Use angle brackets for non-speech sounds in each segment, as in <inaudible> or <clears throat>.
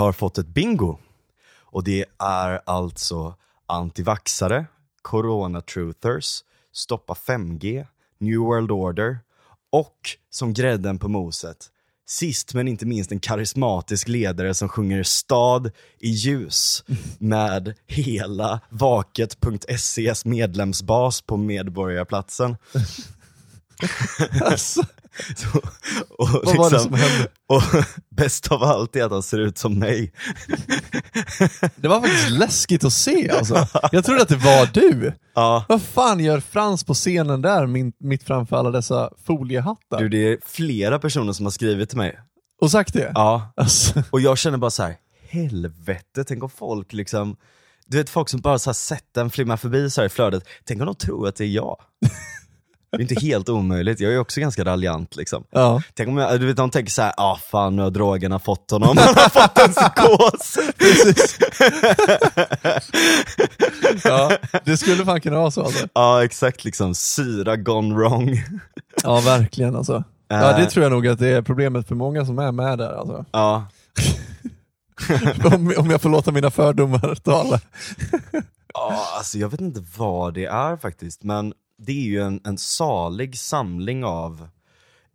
Vi har fått ett bingo. Och det är alltså antivaxare, corona-truthers, stoppa 5G, New World Order och som grädden på moset, sist men inte minst en karismatisk ledare som sjunger stad i ljus med hela vaket.ses medlemsbas på Medborgarplatsen. <laughs> Alltså, så, och, vad var det som hände? och <laughs> bäst av allt är att han ser ut som mig. Det var faktiskt läskigt att se alltså. <laughs> Jag trodde att det var du. Ja, Vad fan gör Frans på scenen där min, mitt framför alla dessa foliehattar? du, det är flera personer som har skrivit till mig. Och sagt det? Ja, Alltså, och jag känner bara så här: helvete, tänk om folk liksom du vet folk som bara så här sett den flimma förbi så i flödet, tänk om de tror att det är jag? <laughs> Det är inte helt omöjligt, jag är också ganska raljant liksom. ja. Tänk om jag, du vet de tänker såhär, ah fan nu har drogerna fått honom, <laughs> han har fått en psykos. Ja, det skulle fan kunna vara så alltså. Ja exakt liksom, syra gone wrong. Ja, verkligen alltså. Ja, det tror jag nog att det är problemet för många som är med där alltså. Ja, om, om jag får låta mina fördomar tala. Ja, alltså jag vet inte vad det är faktiskt, men det är ju en, en salig samling av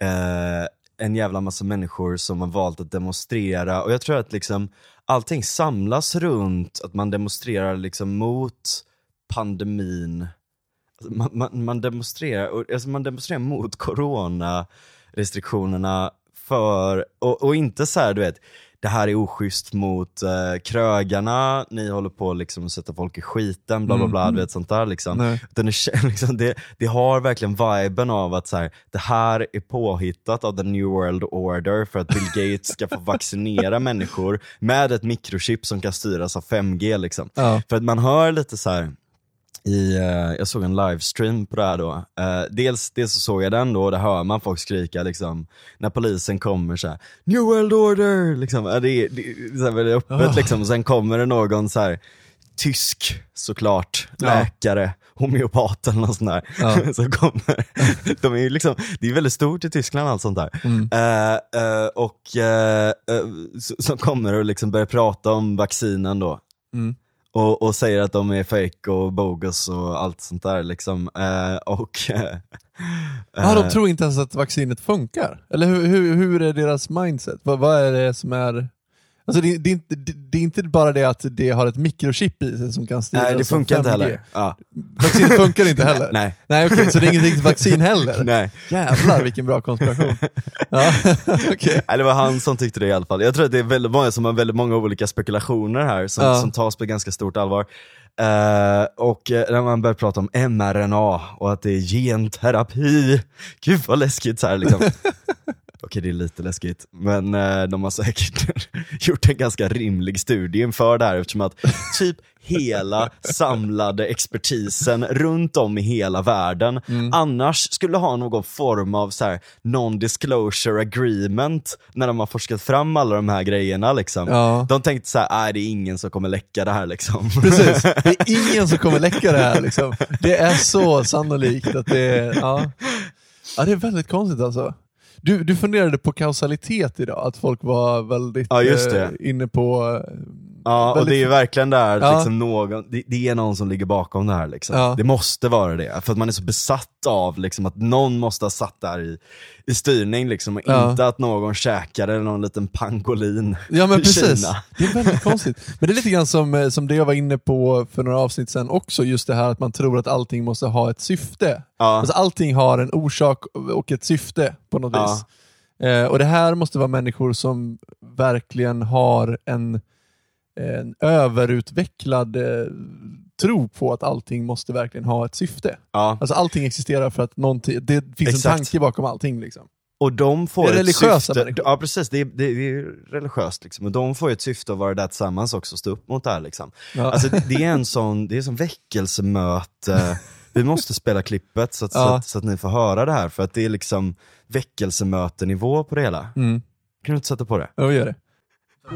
eh, en jävla massa människor som har valt att demonstrera och jag tror att liksom allting samlas runt att man demonstrerar liksom mot pandemin. Alltså, man, man, man demonstrerar, alltså man demonstrerar mot coronarestriktionerna för, och, och inte så här, du vet, det här är oschysst mot eh, krögarna, ni håller på liksom att sätta folk i skiten, bla bla bla, du vet sånt där liksom. Kän- <laughs> liksom, det, det har verkligen viben av att så här, det här är påhittat av the new world order för att Bill Gates ska få <laughs> vaccinera människor med ett mikrochip som kan styras av 5G liksom. Ja. För att man hör lite så här i, eh, jag såg en livestream på det här då. Eh, dels, dels så såg jag den då, och där hör man folk skrika liksom, när polisen kommer så här, New World Order! Liksom, det, är- det, är väldigt öppet Ah. liksom, och sen kommer det någon så här tysk såklart, Ja. läkare, homeopat eller något sånt där. Ja. <laughs> som kommer. <laughs> De är liksom, det är väldigt stort i Tyskland allt sånt där. Mm. Eh, eh, och s- som kommer och liksom börjar prata om vaccinen då. Mm. Och, och säger att de är fake och bogus och allt sånt där liksom. Eh, och... <laughs> eh, Ja, eh, de tror inte ens att vaccinet funkar. Eller hur, hur, hur är deras mindset? Vad, vad är det som är... Alltså det, det, är inte, det, det är inte bara det att det har ett mikrochip i sig som kan styra Nej det funkar inte 5G. heller. Ja. Vaccinet funkar inte heller? <laughs> Nej. Nej okej, så det är inget riktigt vaccin heller? <laughs> Nej. Jävlar vilken bra konspiration. <laughs> Ja, okej. Nej, det var han som tyckte det i alla fall. Jag tror att det är väldigt många som har väldigt många olika spekulationer här som, Ja. som tas på ganska stort allvar. Eh, och eh, när man börjar prata om mRNA och att det är genterapi, gud vad läskigt så här liksom. Okej det är lite läskigt, men eh, de har säkert <laughs> gjort en ganska rimlig studie inför det här eftersom att <laughs> typ hela samlade expertisen runt om i hela världen annars skulle ha någon form av så här non-disclosure agreement när de har forskat fram alla de här grejerna liksom. Ja. De tänkte så här, det är ingen som kommer läcka det här liksom. <laughs> Precis, det är ingen som kommer läcka det här liksom. Det är så sannolikt att det är, ja. ja det är väldigt konstigt alltså. Du, du funderade på kausalitet idag, att folk var väldigt Ja, eh, inne på... Ja, och väldigt- det är ju verkligen där, Ja. liksom någon, det, det är någon som ligger bakom det här liksom. Ja. Det måste vara det, för att man är så besatt av liksom, att någon måste ha satt där i, i styrning liksom, och Ja. inte att någon käkade någon liten pangolin Ja men i precis, Kina. det är väldigt konstigt. Men det är lite grann som, eh, som det jag var inne på för några avsnitt sedan också, just det här att man tror att allting måste ha ett syfte. Ja. Alltså allting har en orsak och ett syfte på något vis. Eh, och det här måste vara människor som verkligen har en, en överutvecklad eh, tro på att allting måste verkligen ha ett syfte. Ja. Alltså allting existerar för att någonting, det finns en Exakt. tanke bakom allting. Liksom. Och de får Det är ett religiösa syfte, människor. ja precis, det är, det, är- religiöst liksom. och de får ett syfte att vara där tillsammans också stå upp mot det här liksom. Ja. Alltså det, är en sån, det är som väckelsemöte, vi måste spela klippet så att, så, Ja. att, så att ni får höra det här, för att det är liksom väckelsemötenivå på det hela. Mm. Kan du inte sätta på det? Ja, gör det. Det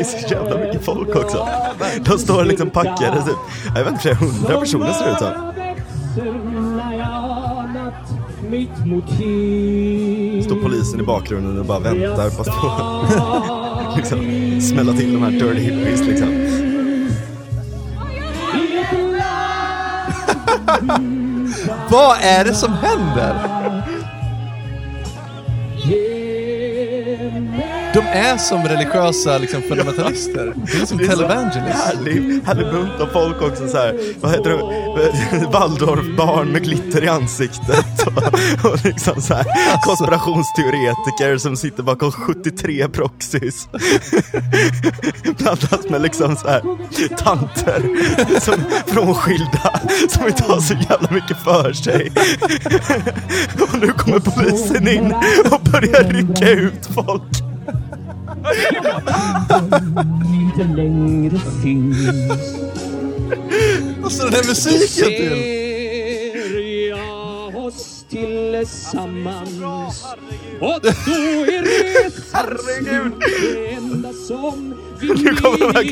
är så jävla mycket folk också. De står liksom packade, typ, jag vet inte, flera hundra personer ser det ut som. Står polisen i bakgrunden och bara väntar på att få <laughs> liksom, smälla till de här dirty hippies liksom. <laughs> Vad är det som händer? Är som religiösa liksom, fundamentalister. Det är som Det är televangelists. Härlig, härlig bunt av folk också så här. Vad heter det? <laughs> Waldorfbarn med glitter i ansiktet och, och liksom så här konspirationsteoretiker som sitter bakom 73 proxys. <laughs> Blandat med liksom så här tanter som frånskilda som inte har så jävla mycket för sig. <laughs> Och nu kommer polisen in och börjar rycka ut folk. Inte längre finns Och så den här musiken till. tillsammans och då är resan Herregud. det enda som vi Nu kommer de här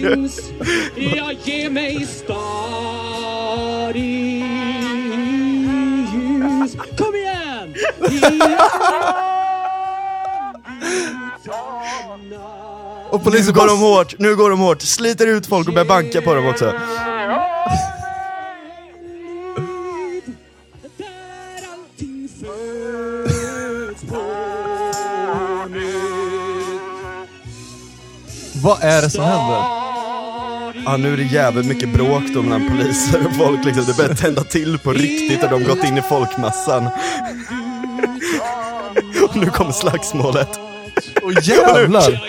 du? minns. Jag ger mig stad i ljus Kom igen! <laughs> Och Nu polisen går de hårt, nu går de hårt, sliter ut folk och börjar banka på dem också. Vad är det som händer? Ja nu är det jävligt mycket bråk då mellan poliser och folk liksom, det börjar tända till på riktigt och de har gått in i folkmassan. Och nu kommer slagsmålet. Åh jävlar!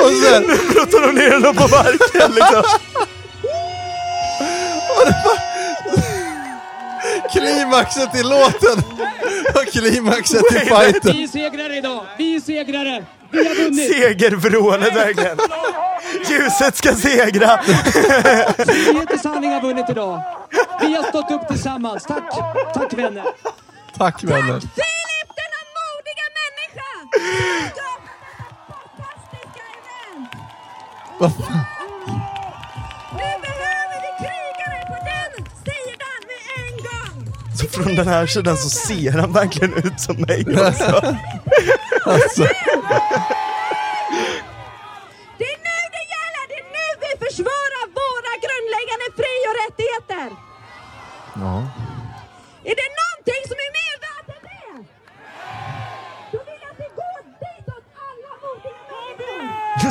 Och sen... Bruttar de ner honom på marken liksom. Klimaxet i låten! Och klimaxet i fighten! Vi är segrare idag! Vi är segrare! Vi har vunnit! Segervrålet verkligen. <laughs> Ljuset ska segra. Frihet och sanning har vunnit idag! Vi har stått upp tillsammans. Tack! Tack vänner! Tack vänner. Filip, denna modiga människa! Fantastiska event! Vad fan? Nu behöver vi krigare på den sidan med en gång! Så från den här sidan så ser han verkligen ut som mig <laughs> också. Alltså, <laughs> Det är nu det gäller! Det är nu vi försvarar våra grundläggande fri och rättigheter! ja. Är det någonting som är mer värt än det? Då vill jag att vi går ditåt alla!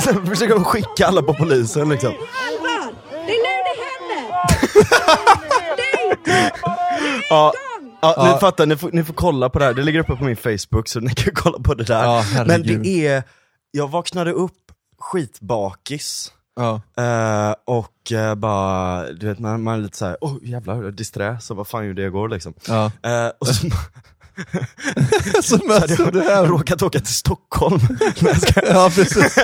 Sen <laughs> försöker skicka alla på polisen liksom. Allvar! Det är nu det händer! Dit! Ja, ja, Ja. ni fattar, ni får, ni får kolla på det här, det ligger uppe på min Facebook så ni kan <laughs> kolla på det där. Ja. Men det är, jag vaknade upp skitbakis. ja. Eh, och eh, bara, du vet man, man är lite såhär, åh oh, jävlar, disträ, så vad fan gjorde jag igår liksom? Ja. Eh, och så, <laughs> <laughs> Så möts du jag här. råkat åka till Stockholm. Ja precis.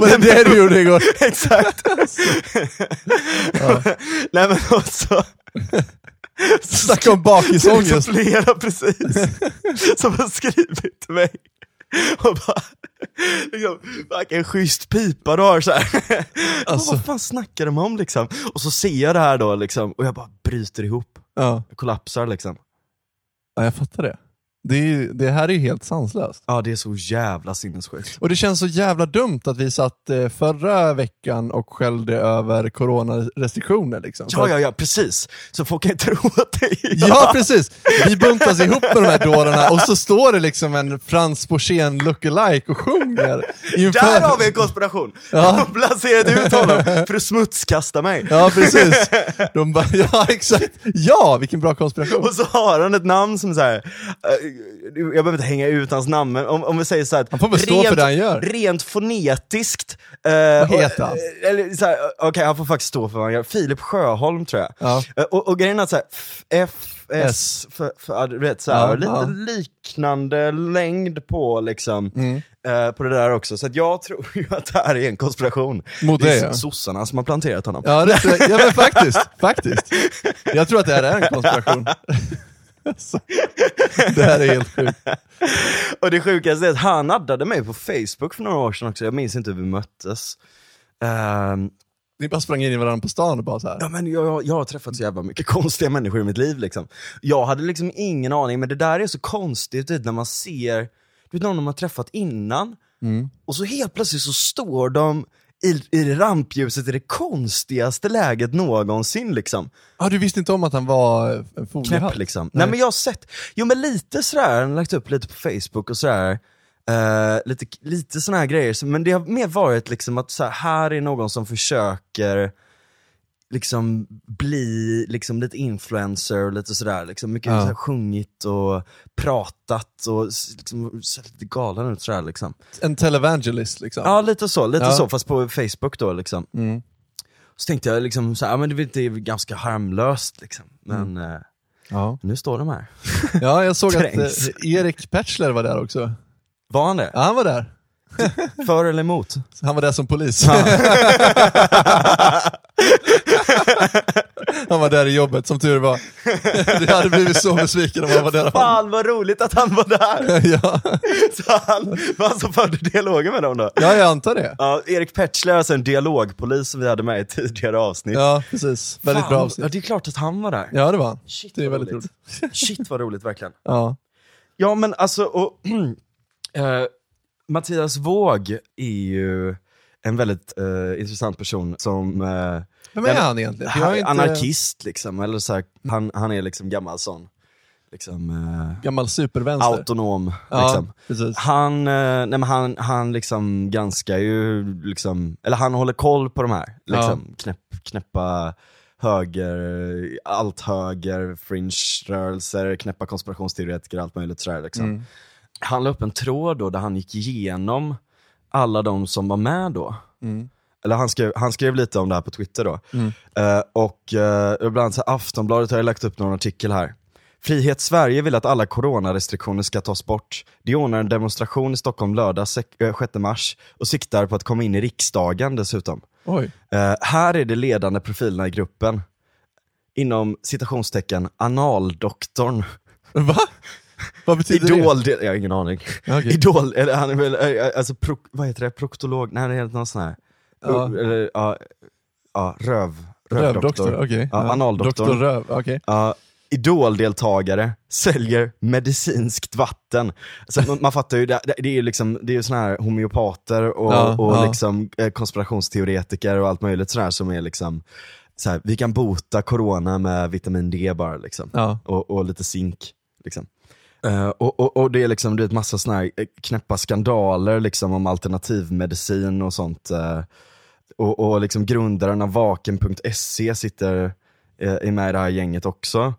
Var det det du gjorde igår? exakt. Nej men också, Snacka om bakisångest. flera precis, som har skrivit till mig. Och bara, liksom, vilken schysst pipa du har så. Alltså. Vad fan snackar de om liksom? Och så ser jag det här då liksom, och jag bara bryter ihop. Ja. Jag kollapsar liksom. ja, jag fattar det. Det, är, det här är ju helt sanslöst. Ja det är så jävla sinnessjukt. Och det känns så jävla dumt att vi satt eh, förra veckan och skällde över coronarestriktioner. Liksom. Ja ja ja, precis. Så folk kan inte tro att det är Ja precis! Vi buntas ihop med de här dårarna och så står det liksom en Frans Borssén lookalike och sjunger. inför- Där har vi en konspiration! Ja. De har placerat ut honom för att smutskasta mig. Ja precis. De bara, ja exakt. Ja, vilken bra konspiration. Och så har han ett namn som så här. Eh, jag behöver inte hänga ut hans namn, men om, om vi säger så här, Han får väl stå för det han gör. Rent fonetiskt. eh, Vad heter han? Eller så här, okej han får faktiskt stå för vad han gör. Filip Sjöholm tror jag. Ja. Eh, och, och grejen är att så här, F, S, för, för, ja, du vet så här, Ja, lite ja. liknande längd på liksom, Mm. eh, på det där också. Så jag tror ju att det här är en konspiration. Mot det är ja. sossarna som har planterat honom. Ja, det, ja men faktiskt, faktiskt. Jag tror att det här är en konspiration. <laughs> Det här är helt sjukt. <laughs> Och det sjukaste är att han addade mig på Facebook för några år sedan också, jag minns inte hur vi möttes. Ehm, Ni bara sprang in i varandra på stan och bara så här. Ja, men jag, jag, har träffat så jävla mycket <laughs> konstiga människor i mitt liv. Liksom. Jag hade liksom ingen aning, men det där är så konstigt vet, när man ser du vet, någon de har träffat innan, och så helt plötsligt så står de i, i rampljuset i det konstigaste läget någonsin. Liksom. Ah, du visste inte om att han var en Knäpp foliehalt? liksom. Nej. men jag har sett, jo men lite sådär, han har lagt upp lite på Facebook och sådär. eh, lite, lite sådana här grejer, men det har mer varit liksom att så här, här är någon som försöker liksom bli liksom lite influencer och lite sådär, liksom mycket Ja. så sjungit och pratat och liksom, sett lite galen ut sådär liksom. En televangelist liksom? Ja lite så, lite Ja. så fast på Facebook då liksom. Mm. Så tänkte jag liksom så här, ja, men det är ganska harmlöst liksom. Men eh, Ja. nu står de här. ja, jag såg att <laughs> eh. Erik Petschler var där också. Var han det? Ja, han var där. <laughs> För eller emot? Han var där som polis. <laughs> han var där i jobbet, som tur var. Du hade blivit så besviken om han var där. Fan vad roligt att han var där! <laughs> ja. Så han var han som förde dialogen med dem då? ja, jag antar det. Ja, Erik Petschler, alltså en dialogpolis som vi hade med i tidigare avsnitt. Ja, precis. Väldigt Fan, bra Ja, avsnitt. det är klart att han var där. Ja, det var han. Shit, Det är väldigt roligt. Shit vad roligt verkligen. Ja. Ja men alltså, och, <clears throat> eh, Mattias Våg är ju en väldigt eh, intressant person som eh, Vem är han egentligen? Han inte anarkist liksom, eller så här, han, han är liksom gammal sån, liksom eh, gammal supervänster. autonom. Ja, Liksom. precis. Han, eh, nej men han, han liksom ganska ju, liksom, eller han håller koll på de här, liksom, knäpp, knäppa höger, allt höger, fringe-rörelser, knäppa konspirationsteoretiker, allt möjligt sådär liksom. Mm. Han la upp en tråd då där han gick igenom alla de som var med då. Mm. Eller han skrev, han skrev lite om det här på Twitter då. Eh, och uh, bland annat så Aftonbladet har ju lagt upp någon artikel här. Frihet Sverige vill att alla coronarestriktioner ska tas bort. De ordnar en demonstration i Stockholm lördag sek- eh, 6 mars och siktar på att komma in i riksdagen dessutom. Oj. Eh, här är de ledande profilerna i gruppen. Inom citationstecken analdoktorn. Va? Vad betyder Idol, jag har ingen aning. Okej. Idol, eller han är väl, eh, alltså pro, vad heter det, proktolog, nej det är någon sån här, Ja. eller, ja, ja, röv, det? Rövdoktor? rövdoktor. Okej. Ja, analdoktorn. Doktor Röv, okej. Ja, idoldeltagare säljer medicinskt vatten. Så man, man fattar ju, det, det är ju liksom, det är ju såna här homeopater och, Ja, och ja. liksom eh, konspirationsteoretiker och allt möjligt sådär som är liksom, så här, vi kan bota corona med vitamin D bara liksom. Ja. Och, och lite zink. Liksom. Eh, och, och, och det är liksom det är ett massa såna här eh, knäppa skandaler liksom, om alternativmedicin och sånt. eh, och, och liksom grundaren av vaken.se sitter, eh, är med i det här gänget också.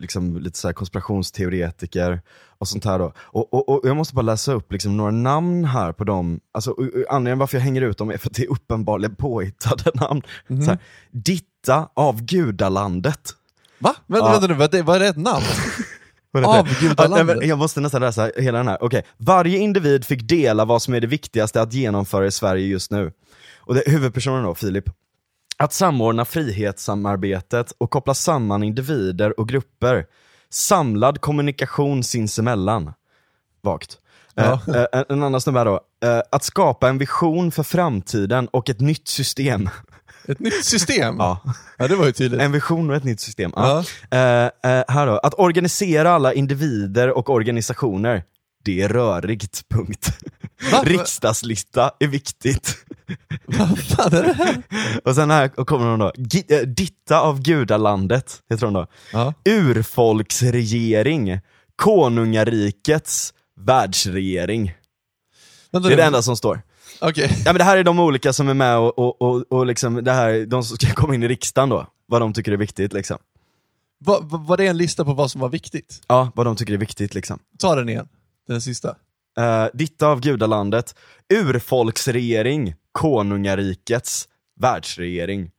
Liksom lite så konspirationsteoretiker och sånt här då. Och, och, och jag måste bara läsa upp liksom några namn här på dem. Alltså, anledningen varför jag hänger ut dem är för att det är uppenbarligen påhittade namn. Mhm. Så här, Ditta av gudalandet. Va? Vänta, Ja. vänta nu, vad är det ett namn? <laughs> Avgudalandet? Jag måste nästan läsa hela den här. Okej, varje individ fick dela vad som är det viktigaste att genomföra i Sverige just nu. Och det, huvudpersonen då, Filip. Att samordna frihetssamarbetet och koppla samman individer och grupper. Samlad kommunikation sinsemellan. Vagt. Ja. Eh, eh, en annan snubbe här då. Eh, att skapa en vision för framtiden och ett nytt system. Ett nytt system? Ja. Ja, det var ju tydligt. En vision och ett nytt system. Ja. Eh, eh, här då. Att organisera alla individer och organisationer. Det är rörigt, punkt. Va? Riksdagslista är viktigt. Vad fan är det här? Och sen här kommer hon då. Gi- eh, Ditta av gudalandet, heter hon då. Ja. Urfolksregering. Konungarikets världsregering. Det är det enda som står. Okej. Ja men det här är de olika som är med och, och, och, och liksom det här, de som ska <laughs> komma in i riksdagen då. Vad de tycker är viktigt liksom. Va, va, var det en lista på vad som var viktigt? Ja, vad de tycker är viktigt liksom. Ta den igen. Den sista. Uh, Ditta av gudalandet, urfolksregering, konungarikets världsregering.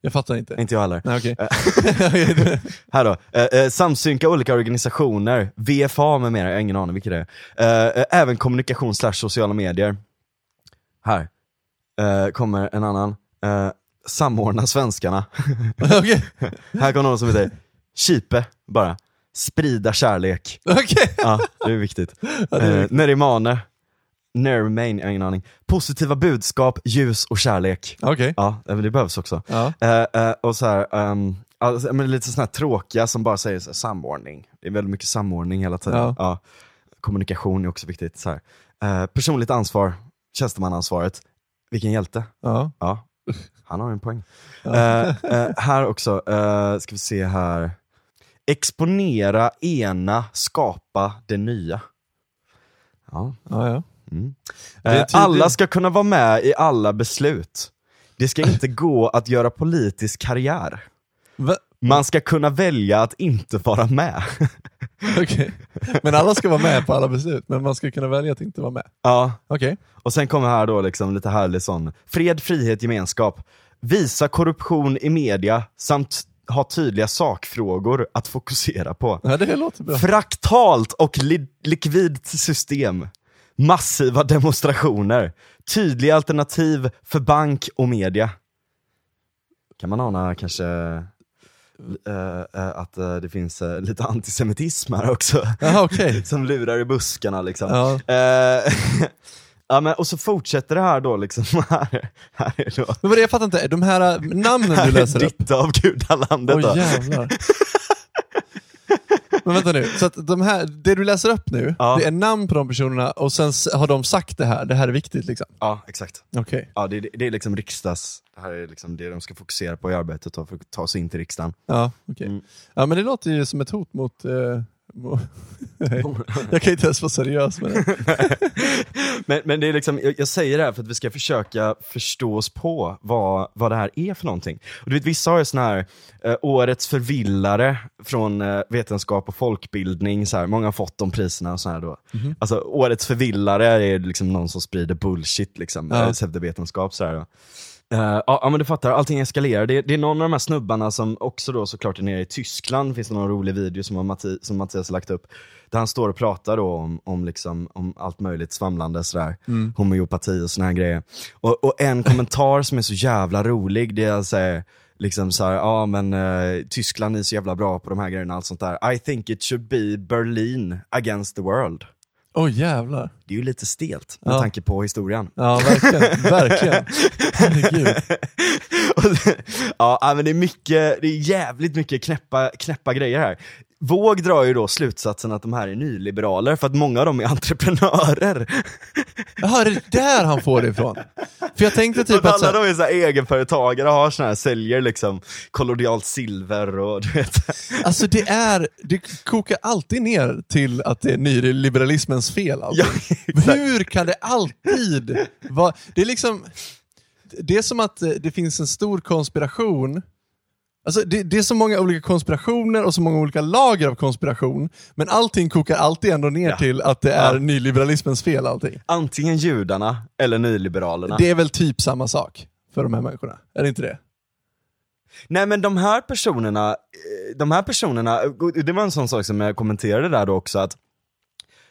Jag fattar inte. Inte jag heller. Nej, okej. <laughs> <laughs> Här då, Eh, eh, samsynka olika organisationer, VFA med mera, jag har ingen aning vilka det är. Eh, eh, även kommunikation slash sociala medier. Här eh, kommer en annan. Eh, samordna svenskarna. <laughs> Här kommer någon som heter Kipe, bara. sprida kärlek. Ja, det är viktigt. <laughs> det är eh, Nerimane, Nermain, jag har ingen aning. Positiva budskap, ljus och kärlek. Okej. Ja, det behövs också. Ja. Eh, eh, och så här, ehm, alltså, men lite sådana här tråkiga som bara säger här, samordning. Det är väldigt mycket samordning hela tiden. Ja. Kommunikation är också viktigt. Så här. Eh, personligt ansvar, tjänstemannaansvaret. Vilken hjälte. Ja. Ja, han har en poäng. Eh, eh, här också, uh, ska vi se här. Exponera, ena, skapa det nya. Ja. Ja, ja. Mm. Alla ska kunna vara med i alla beslut. Det ska inte gå att göra politisk karriär. Va? Man ska kunna välja att inte vara med. <laughs> <laughs> Okej. Men alla ska vara med på alla beslut, men man ska kunna välja att inte vara med. ja, Okej. och sen kommer här då liksom lite härlig sån, fred, frihet, gemenskap. Visa korruption i media samt ha tydliga sakfrågor att fokusera på. Ja, det låter bra. Fraktalt och li likvidt system. Massiva demonstrationer. Tydliga alternativ för bank och media. Kan man ana kanske att eh, det finns eh, lite antisemitism här också. Jaha, okej. <laughs> Som lurar i buskarna liksom. Ja. Eh, <laughs> ja, men, och så fortsätter det här då liksom. <laughs> Här, här är då Men vad det, jag fattar inte, de här namnen du läser upp. ditt av gudalandet då. jävlar. Men vänta nu, så att de här, det du läser upp nu, Ja. det är namn på de personerna och sen har de sagt det här, det här är viktigt liksom? Ja, exakt. Okej. Ja, det, det är liksom riksdags, det här är liksom det de ska fokusera på i arbetet då, för att ta sig in till riksdagen. Ja, okej. Mm. Ja men det låter ju som ett hot mot... Eh, Nej, <laughs> jag kan inte ens vara seriös med det. <laughs> Men, men det är liksom, jag, jag säger det här för att vi ska försöka förstå oss på vad, vad det här är för någonting. Och du vet, vissa har ju sån här, eh, årets förvillare från eh, vetenskap och folkbildning, så här, många har fått de priserna och så här då. Alltså årets förvillare är liksom någon som sprider bullshit, liksom, Ja. ja. pseudovetenskap. Så här, då. Eh, ja, men du fattar, allting eskalerar. Det, det är någon av de här snubbarna som också då såklart är nere i Tyskland, finns det någon rolig video som, Matti, som Mattias har lagt upp, där han står och pratar då om, om, liksom, om allt möjligt svamlande sådär, homeopati och såna här grejer. Och, och en kommentar som är så jävla rolig, det är säga, liksom så här, ja men eh, Tyskland är så jävla bra på de här grejerna, allt sånt där. I think it should be Berlin against the world. Åh jävlar. Det är ju lite stelt med Ja. tanke på historien. Ja verkligen, verkligen. Herregud. <laughs> Ja, men det är mycket, det är jävligt mycket knäppa, knäppa grejer här. Våg drar ju då slutsatsen att de här är nyliberaler för att många av dem är entreprenörer. Jaha, är det där han får det ifrån? För jag tänkte typ att... Så alla de är så här egenföretagare och har såna här, säljer liksom kollodialt silver och du vet. alltså det är, det kokar alltid ner till att det är nyliberalismens fel alltså. Ja, exakt. Hur kan det alltid vara... Det är liksom... Det är som att eh, det finns en stor konspiration. Alltså det, det är så många olika konspirationer och så många olika lager av konspiration, men allting kokar alltid ändå ner Ja. till att det är Ja. nyliberalismens fel allting. Antingen judarna eller nyliberalerna. Det är väl typ samma sak för de här människorna? Är det inte det? Nej men de här personerna, eh, de här personerna, det var en sån sak som jag kommenterade där då också att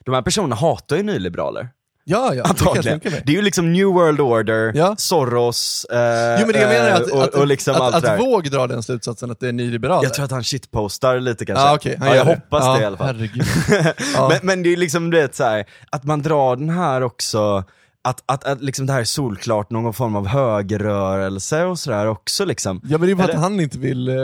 de här personerna hatar ju nyliberaler. Ja, ja. Det Antagligen. mig. Det är ju liksom New World Order, Ja. Soros, eh, Jo men det jag menar är att, eh, och, att, och liksom att, att, det där. Våg drar den slutsatsen att det är nyliberaler. Jag tror att han shitpostar lite kanske. Okej, han ja, jag det. hoppas ja, det i alla fall. <laughs> Men, men det är liksom du vet så här, att man drar den här också, att, att, att liksom det här är solklart någon form av högerrörelse och sådär också liksom. Ja men det är bara Eller- att han inte vill eh,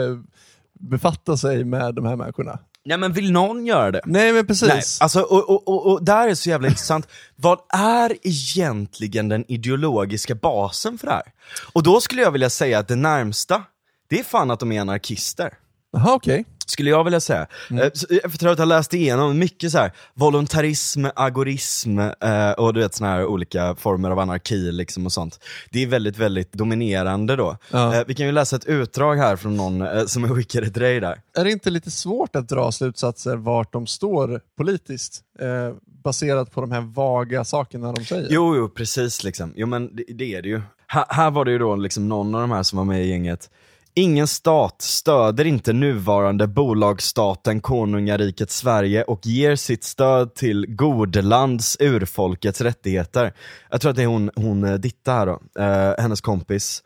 befatta sig med de här människorna. Nej men vill någon göra det? Nej men precis. Nej, alltså, och, och, och, och där är så jävla intressant, <laughs> vad är egentligen den ideologiska basen för det här? Och då skulle jag vilja säga att det närmsta, det är fan att de är anarkister. Jaha okej. Skulle jag vilja säga. Eh, så Efter att ha läst igenom mycket så här, voluntarism, agorism eh, och du vet såna här olika former av anarki liksom och sånt. Det är väldigt, väldigt dominerande då. Ja. Eh, vi kan ju läsa ett utdrag här från någon eh, som jag skickade till dig där. Är det inte lite svårt att dra slutsatser vart de står politiskt? Eh, baserat på de här vaga sakerna de säger? Jo, jo, precis liksom. Jo men det, det är det ju. Här, här var det ju då liksom någon av de här som var med i gänget. Ingen stat stöder inte nuvarande bolagsstaten konungariket Sverige och ger sitt stöd till godlands urfolkets rättigheter. Jag tror att det är hon, hon eh, Ditta här då, eh, hennes kompis,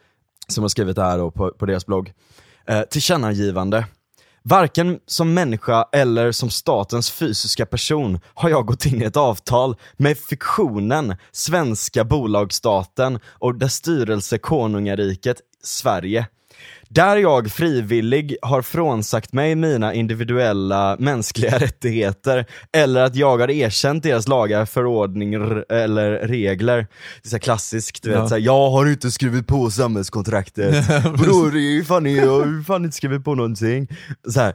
som har skrivit det här då på, på deras blogg. Eh, tillkännagivande. Varken som människa eller som statens fysiska person har jag gått in i ett avtal med fiktionen, svenska bolagsstaten och dess styrelse konungariket Sverige. Där jag frivillig har frånsagt mig mina individuella mänskliga <laughs> rättigheter eller att jag har erkänt deras lagar, förordningar eller regler. Det är så klassiskt, du vet, Ja. så här, jag har inte skrivit på samhällskontraktet. <laughs> Vadå, det är fan, jag har fan inte skrivit på någonting. Så här,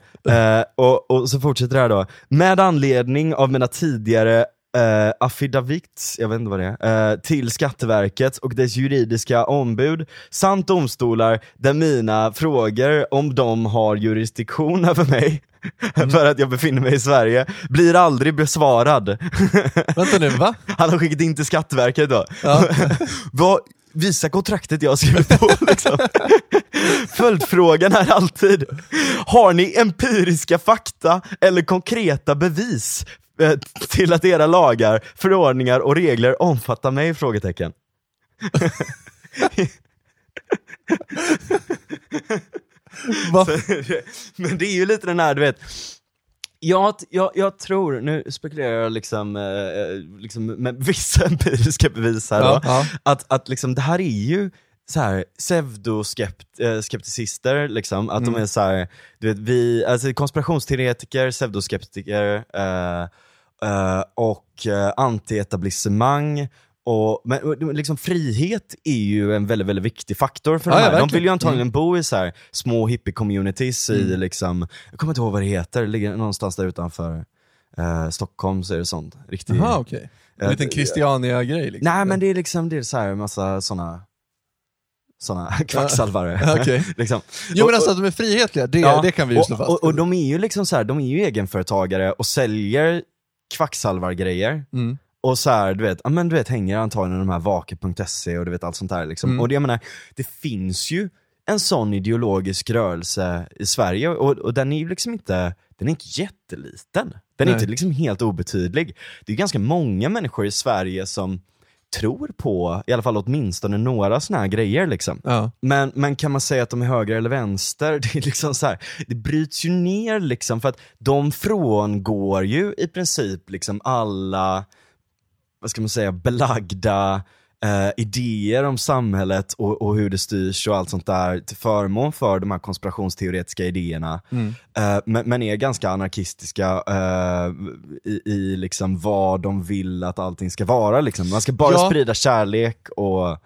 eh, och, och så fortsätter det här då. Med anledning av mina tidigare Uh, affidavit, jag vet inte vad det är, eh, till Skatteverket och dess juridiska ombud samt domstolar där mina frågor om de har jurisdiktion över mig <laughs> för att jag befinner mig i Sverige blir aldrig besvarad. <laughs> Vänta nu, va? Han har skickat in till Skatteverket då. Ja. <laughs> Vad, visa kontraktet jag har skrivit på liksom. Följdfrågan är alltid, har ni empiriska fakta eller konkreta bevis eh, till att era lagar, förordningar och regler omfattar mig? Frågetecken. <laughs> Men det är ju lite den här, du vet, jag, jag, jag tror, nu spekulerar jag liksom, eh, liksom med vissa <laughs> empiriska bevis här då, Ja. Att, att liksom, det här är ju så här pseudoskepticister, liksom, att de är så här, du vet, vi, alltså konspirationsteoretiker, pseudoskeptiker eh, eh, och eh, antietablissemang och, men liksom frihet är ju en väldigt, väldigt viktig faktor för Ja, de ja, här. de verkligen. vill ju antagligen bo i så här små hippie-communities i Mm. liksom, jag kommer inte ihåg vad det heter, det ligger någonstans där utanför eh, Stockholm så är det sånt. Riktigt. Jaha okej. En Eh, liten Christiania-grej liksom. Nej men det är liksom, det är så här massa såna såna kvacksalvare. <laughs> Ja, <laughs> liksom. Jo men alltså att de är frihetliga, det, Ja, det kan vi ju slå fast. Och, och de är ju liksom så här, de är ju egenföretagare och säljer kvacksalvargrejer. Mm. Och så här, du vet, ja, men du vet hänger antagligen de här vaker.se och du vet allt sånt där liksom. Mm. Och det, jag menar, det finns ju en sån ideologisk rörelse i Sverige och, och den är ju liksom inte, den är inte jätteliten. Den är Nej. inte liksom helt obetydlig. Det är ganska många människor i Sverige som tror på, i alla fall åtminstone några såna här grejer liksom. Ja. Men, men kan man säga att de är höger eller vänster? <laughs> Det är liksom så här, det bryts ju ner liksom för att de frångår ju i princip liksom alla, vad ska man säga, belagda eh, idéer om samhället och, och hur det styrs och allt sånt där till förmån för de här konspirationsteoretiska idéerna. Mm. Eh, men, men är ganska anarkistiska eh, i, i liksom vad de vill att allting ska vara. Liksom. Man ska bara Ja. sprida kärlek och,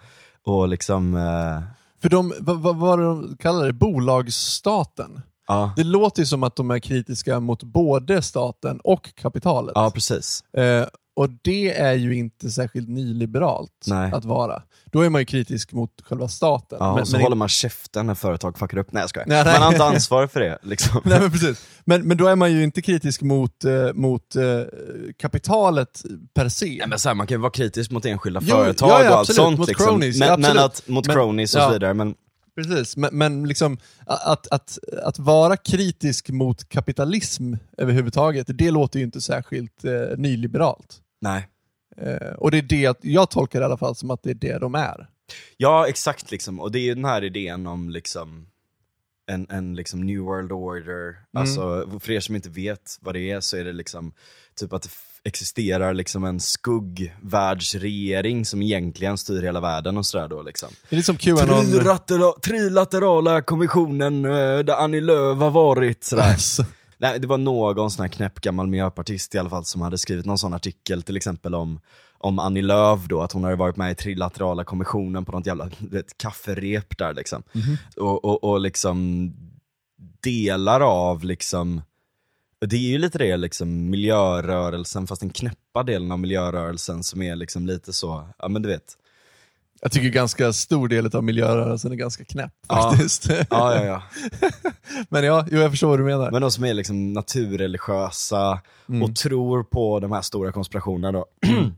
och liksom, eh, För de, vad, vad var det de kallar det? Bolagsstaten? Ja. Det låter ju som att de är kritiska mot både staten och kapitalet. ja precis. Eh, och det är ju inte särskilt nyliberalt Nej. att vara. Då är man ju kritisk mot själva staten. Ja, men, och så men, håller man käften när företag fuckar upp. Nej jag skojar. Nej, nej. Man har inte ansvar för det. Liksom. <laughs> Nej, men, precis. Men, men då är man ju inte kritisk mot, eh, mot eh, kapitalet per se. Nej, men så här, man kan ju vara kritisk mot enskilda Jo, företag ja, ja, och allt sånt. mot liksom. cronies, men, men att, mot cronies och så vidare. Men, Precis, men, men liksom, att, att, att vara kritisk mot kapitalism överhuvudtaget, det låter ju inte särskilt eh, nyliberalt. nej. Eh, och det är det, jag tolkar i alla fall som att det är det de är. Ja exakt liksom, och det är ju den här idén om liksom en, en liksom new world order, alltså för er som inte vet vad det är så är det liksom typ att det existerar liksom en skuggvärldsregering som egentligen styr hela världen och sådär då liksom. Det är lite som Qanon. Trilatera- Trilaterala kommissionen eh, där Annie Lööf har varit sådär. Alltså, Nej, det var någon sån här knäpp gammal miljöpartist i alla fall som hade skrivit någon sån artikel till exempel om, om Annie Lööf då, att hon hade varit med i trilaterala kommissionen på något jävla vet, kafferep där liksom. Och, och, och liksom delar av liksom, det är ju lite det liksom miljörörelsen, fast den knäppa delen av miljörörelsen som är liksom lite så, ja men du vet. jag tycker ganska stor del av miljörörelsen är ganska knäpp Ja. faktiskt. Ja, ja, ja. <laughs> men ja, jo, jag förstår vad du menar. Men de som är liksom naturreligiösa och tror på de här stora konspirationerna då. <clears throat>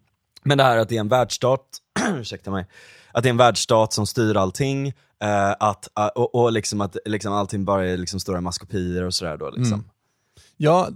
Men det här att det är en världsstat, <clears throat> ursäkta mig, att det är en världsstat som styr allting, eh, att, eh, och, och liksom att liksom allting bara är liksom stora maskopier och sådär då liksom. Ja,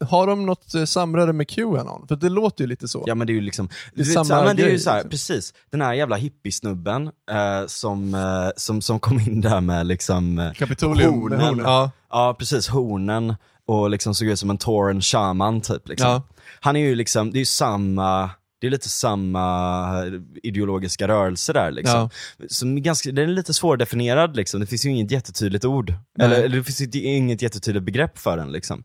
har de något eh, samröre med Qanon? För det låter ju lite så. Ja men det är ju liksom, Det är samma så men det är ju så här, liksom. precis, den här jävla hippiesnubben eh, som, eh, som, som kom in där med liksom eh, Kapitolium hornen. horn, ja. Ja precis, hornen och liksom såg ut som en Toren shaman typ. Liksom. Ja. Han är ju liksom, det är ju samma, det är lite samma ideologiska rörelse där liksom. Som är ganska, den är lite svårdefinierad liksom, det finns ju inget jättetydligt ord. Eller, eller det finns ju inget jättetydligt begrepp för den liksom.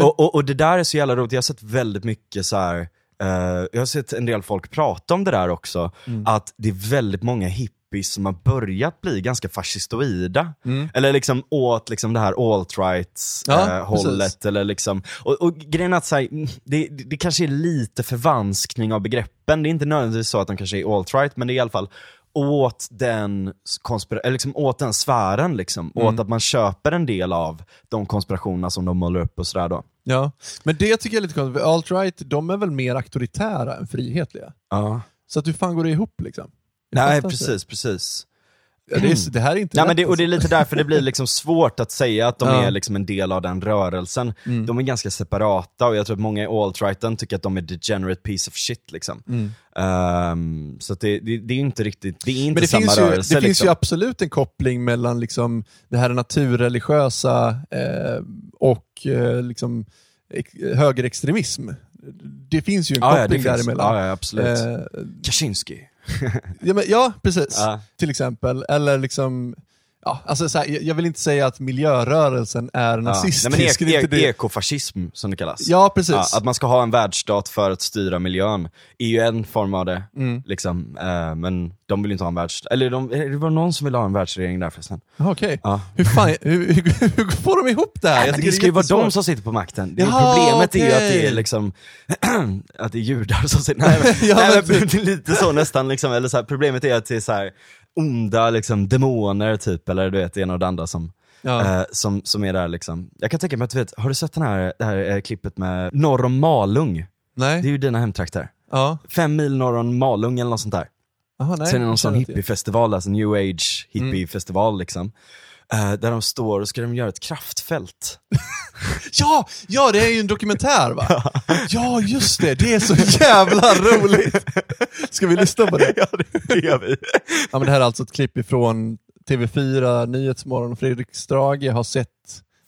och, och, och det där är så jävla roligt, jag har sett väldigt mycket så här. eh, jag har sett en del folk prata om det där också, Mm. att det är väldigt många hippies som har börjat bli ganska fascistoida. Mm. Eller liksom åt liksom det här alt-right Ja, eh. Eller liksom, och, och grejen är att så här, mm, det, det, kanske är lite förvanskning av begreppen, det är inte nödvändigtvis så att de kanske är alt-right, men det är i alla fall åt den, konspira- liksom åt den sfären, liksom. Mm. åt att man köper en del av de konspirationerna som de målar upp och sådär då. Ja, men det tycker jag är lite konstigt, alt-right, de är väl mer auktoritära än frihetliga? Ja. Så att hur fan går det ihop liksom? Nej precis, precis. Ja, det, är, det här är inte Ja, lätt, men det, och det är alltså. lite därför det blir liksom svårt att säga att de Ja. Mm. är liksom en del av den rörelsen. De är ganska separata och jag tror att många i alt-righten tycker att de är degenerate piece of shit. Liksom. Mm. Ehm, så att det, det, det är inte riktigt, det är inte Men det, samma finns ju, rörelse. det finns liksom. ju absolut en koppling mellan liksom det här naturreligiösa eh, och eh, liksom ex- högerextremism. Det finns ju en ja, ja, det koppling finns. däremellan. Ja, ja, absolut. Eh, Kaczynski. Ja, men, ja, precis. Ja. Till exempel. Eller liksom, ja, alltså, så här, jag vill inte säga att miljörörelsen är Ja. nazistisk. Nej, men e- e- det. ekofascism som det kallas. Ja, precis. Ja, att man ska ha en världsstat för att styra miljön är ju en form av det. Mm. Liksom. Eh, men de vill inte ha en världsstat. Eller de, det var någon som ville ha en världsregering där förresten. Okej. Ja. Hur, fan, hur, hur, hur får de ihop det här? Tycker det ska ju vara de som sitter på makten. Det Jaha, problemet är ju att det är liksom, <clears throat> att det är judar som sitter, nej, men, <laughs> Ja, nej, men, <laughs> lite så nästan liksom, eller så här, problemet är att det är så här onda liksom demoner typ, eller du vet det ena och det andra som, Ja. eh, som, som är där liksom. Jag kan tänka mig att du vet, har du sett den här, det här eh, klippet med norr om Malung? Nej. Det är ju dina hemtrakter. Ja. Fem mil norr om Malung eller något sånt där. Aha, nej. Sen är det någon sån hippiefestival, alltså new age hippiefestival liksom. Eh, där de står och ska de göra ett kraftfält. <laughs> Ja, ja, det är ju en dokumentär va? <laughs> Ja, just det. Det är så jävla roligt. Ska vi lyssna på det? <laughs> ja, det, det gör vi. Ja, men det här är alltså ett klipp ifrån TV4 Nyhetsmorgon. Fredrik Strage har sett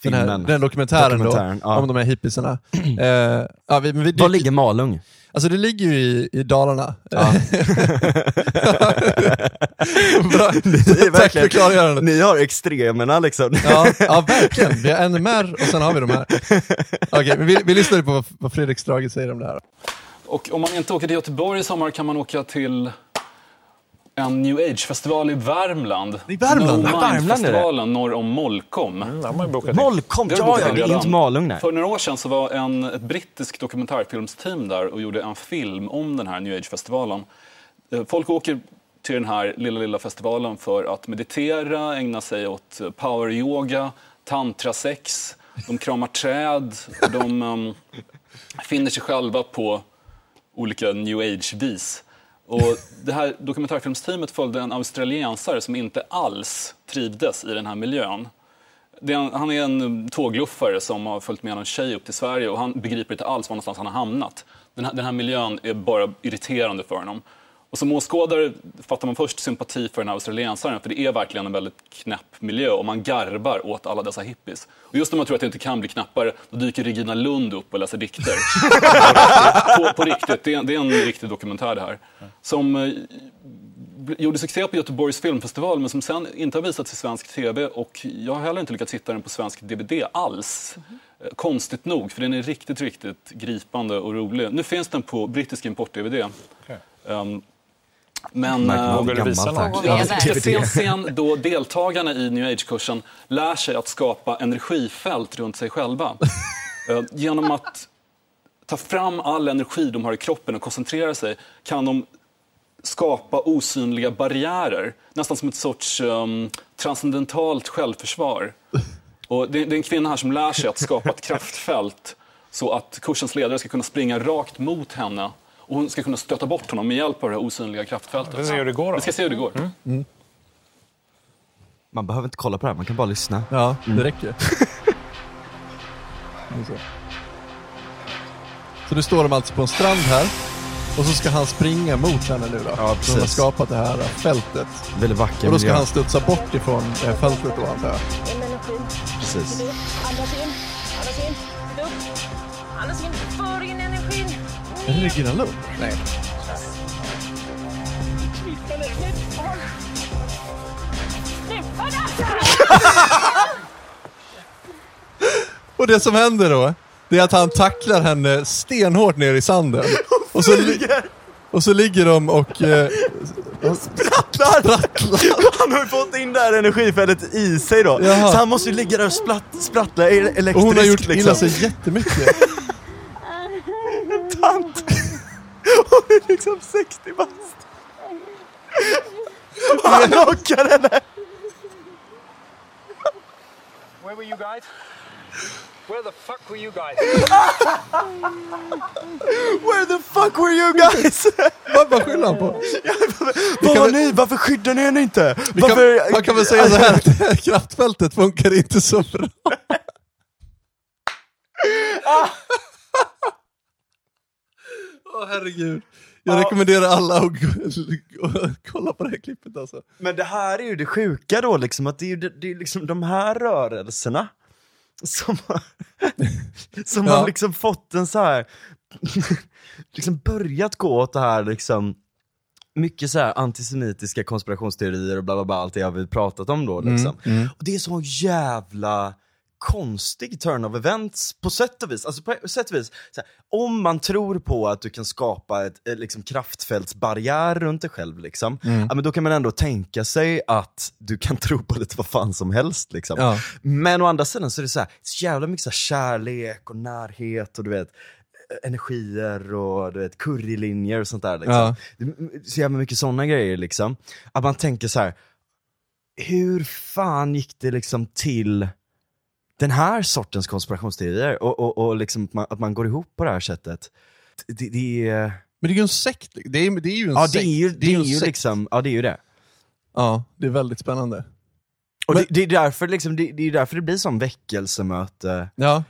den, här, den dokumentären, Dokumentären, då, ja. om de här hippiesarna. Eh, ja, vi, vi, Var ligger Malung? Alltså det ligger ju i, i Dalarna. Ja. <laughs> Bra. Tack för klargörandet. Ni har extremerna liksom. Ja, ja, verkligen. Vi har NMR och sen har vi de här. Okej, men vi, vi lyssnar på vad, vad Fredrik Strage säger om det här. Och om man inte åker till Göteborg i sommar kan man åka till en new age-festival i Värmland. I Värmland? No Värmland norr om Molkom. Molkom, Det har ja, ja, det är redan. inte Malung nej. För några år sedan så var en, ett brittiskt dokumentärfilmsteam där och gjorde en film om den här New Age-festivalen. Eh, Folk åker till den här lilla, lilla festivalen för att meditera, ägna sig åt eh, power-yoga, tantrasex, de kramar träd, och de ehm, finner sig själva på olika new age-vis. Och det här dokumentärfilmsteamet följde en australiensare som inte alls trivdes i den här miljön. Det är en, han är en tågluffare som har följt med en tjej upp till Sverige och han begriper inte alls var någonstans han har hamnat. Den här, den här miljön är bara irriterande för honom. Och som åskådare fattar man först sympati för den här australiensaren för det är verkligen en väldigt knäpp miljö och man garvar åt alla dessa hippies. Och just när man tror att det inte kan bli knappare, då dyker Regina Lund upp och läser dikter. <laughs> på, på riktigt, det är, det är en riktig dokumentär det här. Som eh, gjorde succé på Göteborgs filmfestival men som sen inte har visats i svensk tv och jag har heller inte lyckats hitta den på svensk DVD alls. Eh, Konstigt nog, för den är riktigt, riktigt gripande och rolig. Nu finns den på brittisk import-DVD. Um, men... Eh, Vågar du visa någon? Ja, ska se en då deltagarna i new age-kursen lär sig att skapa energifält runt sig själva. <laughs> Eh, Genom att ta fram all energi de har i kroppen och koncentrera sig kan de skapa osynliga barriärer. Nästan som ett sorts um, transcendentalt självförsvar. Och det, det är en kvinna här som lär sig att skapa ett <laughs> kraftfält så att kursens ledare ska kunna springa rakt mot henne och hon ska kunna stöta bort honom med hjälp av det här osynliga kraftfältet. Vi ska se hur det går då. Vi ska se hur det går. Man behöver inte kolla på det här, man kan bara lyssna. Ja, det räcker. <laughs> Så. nu står de alltså på en strand här. Och så ska han springa mot henne nu då. Ja, så de har precis. skapat det här fältet. Väldigt vacker Och då ska miljö. han studsa bort ifrån eh, fältet då antar jag. Precis. Andas in. Andas in. Upp. Andas in. Är det Regina Lund? Nej. <laughs> Och det som händer då, det är att han tacklar henne stenhårt ner i sanden. <laughs> Och så, li- och så ligger de och... Eh, Sprattlar! Han har ju fått in det här energifältet i sig då. Jaha. Så han måste ju ligga där och splatt, sprattla el- elektriskt och hon har gjort liksom. illa sig jättemycket. <laughs> tant. <laughs> Hon är liksom 60 bast. Och <laughs> han knockar henne. Where were you guys? Where the fuck were you guys? <laughs> Where the fuck were you guys? Vad, vad skyller han på? Vad var ni? Varför skyddar ni henne inte? Vi kan, Varför... man kan väl säga så här att kraftfältet funkar inte så bra. Åh herregud. Jag rekommenderar alla att kolla på det här klippet alltså. Men det här är ju det sjuka då liksom, att det är ju det, det är liksom de här rörelserna som har, som Ja. har liksom fått en så här liksom börjat gå åt det här liksom mycket så här antisemitiska konspirationsteorier och bla bla bla, allt det har vi pratat om då liksom. Och det är så jävla konstig turn of events på sätt och vis. Alltså på sätt och vis, här, om man tror på att du kan skapa ett eh, liksom, kraftfältsbarriär runt dig själv, liksom, ja, men då kan man ändå tänka sig att du kan <laughs> tro på lite vad fan som helst. Liksom. Ja. Men å andra sidan så är det så, här, så jävla mycket så här, kärlek och närhet och du vet energier och du vet currylinjer och sånt där. Liksom. Ja. Så jävla mycket sådana grejer liksom. Att man tänker så här. hur fan gick det liksom till den här sortens konspirationsteorier och, och, och liksom att man, att man går ihop på det här sättet. Det, det är, Men det är ju en sekt. Det är, det är ju en ja sekt. det är ju, det är en ju liksom, ja det är ju det. Ja, det är väldigt spännande. Och Men- det, det är därför liksom, det, det är därför det blir som väckelsemöte. Ja,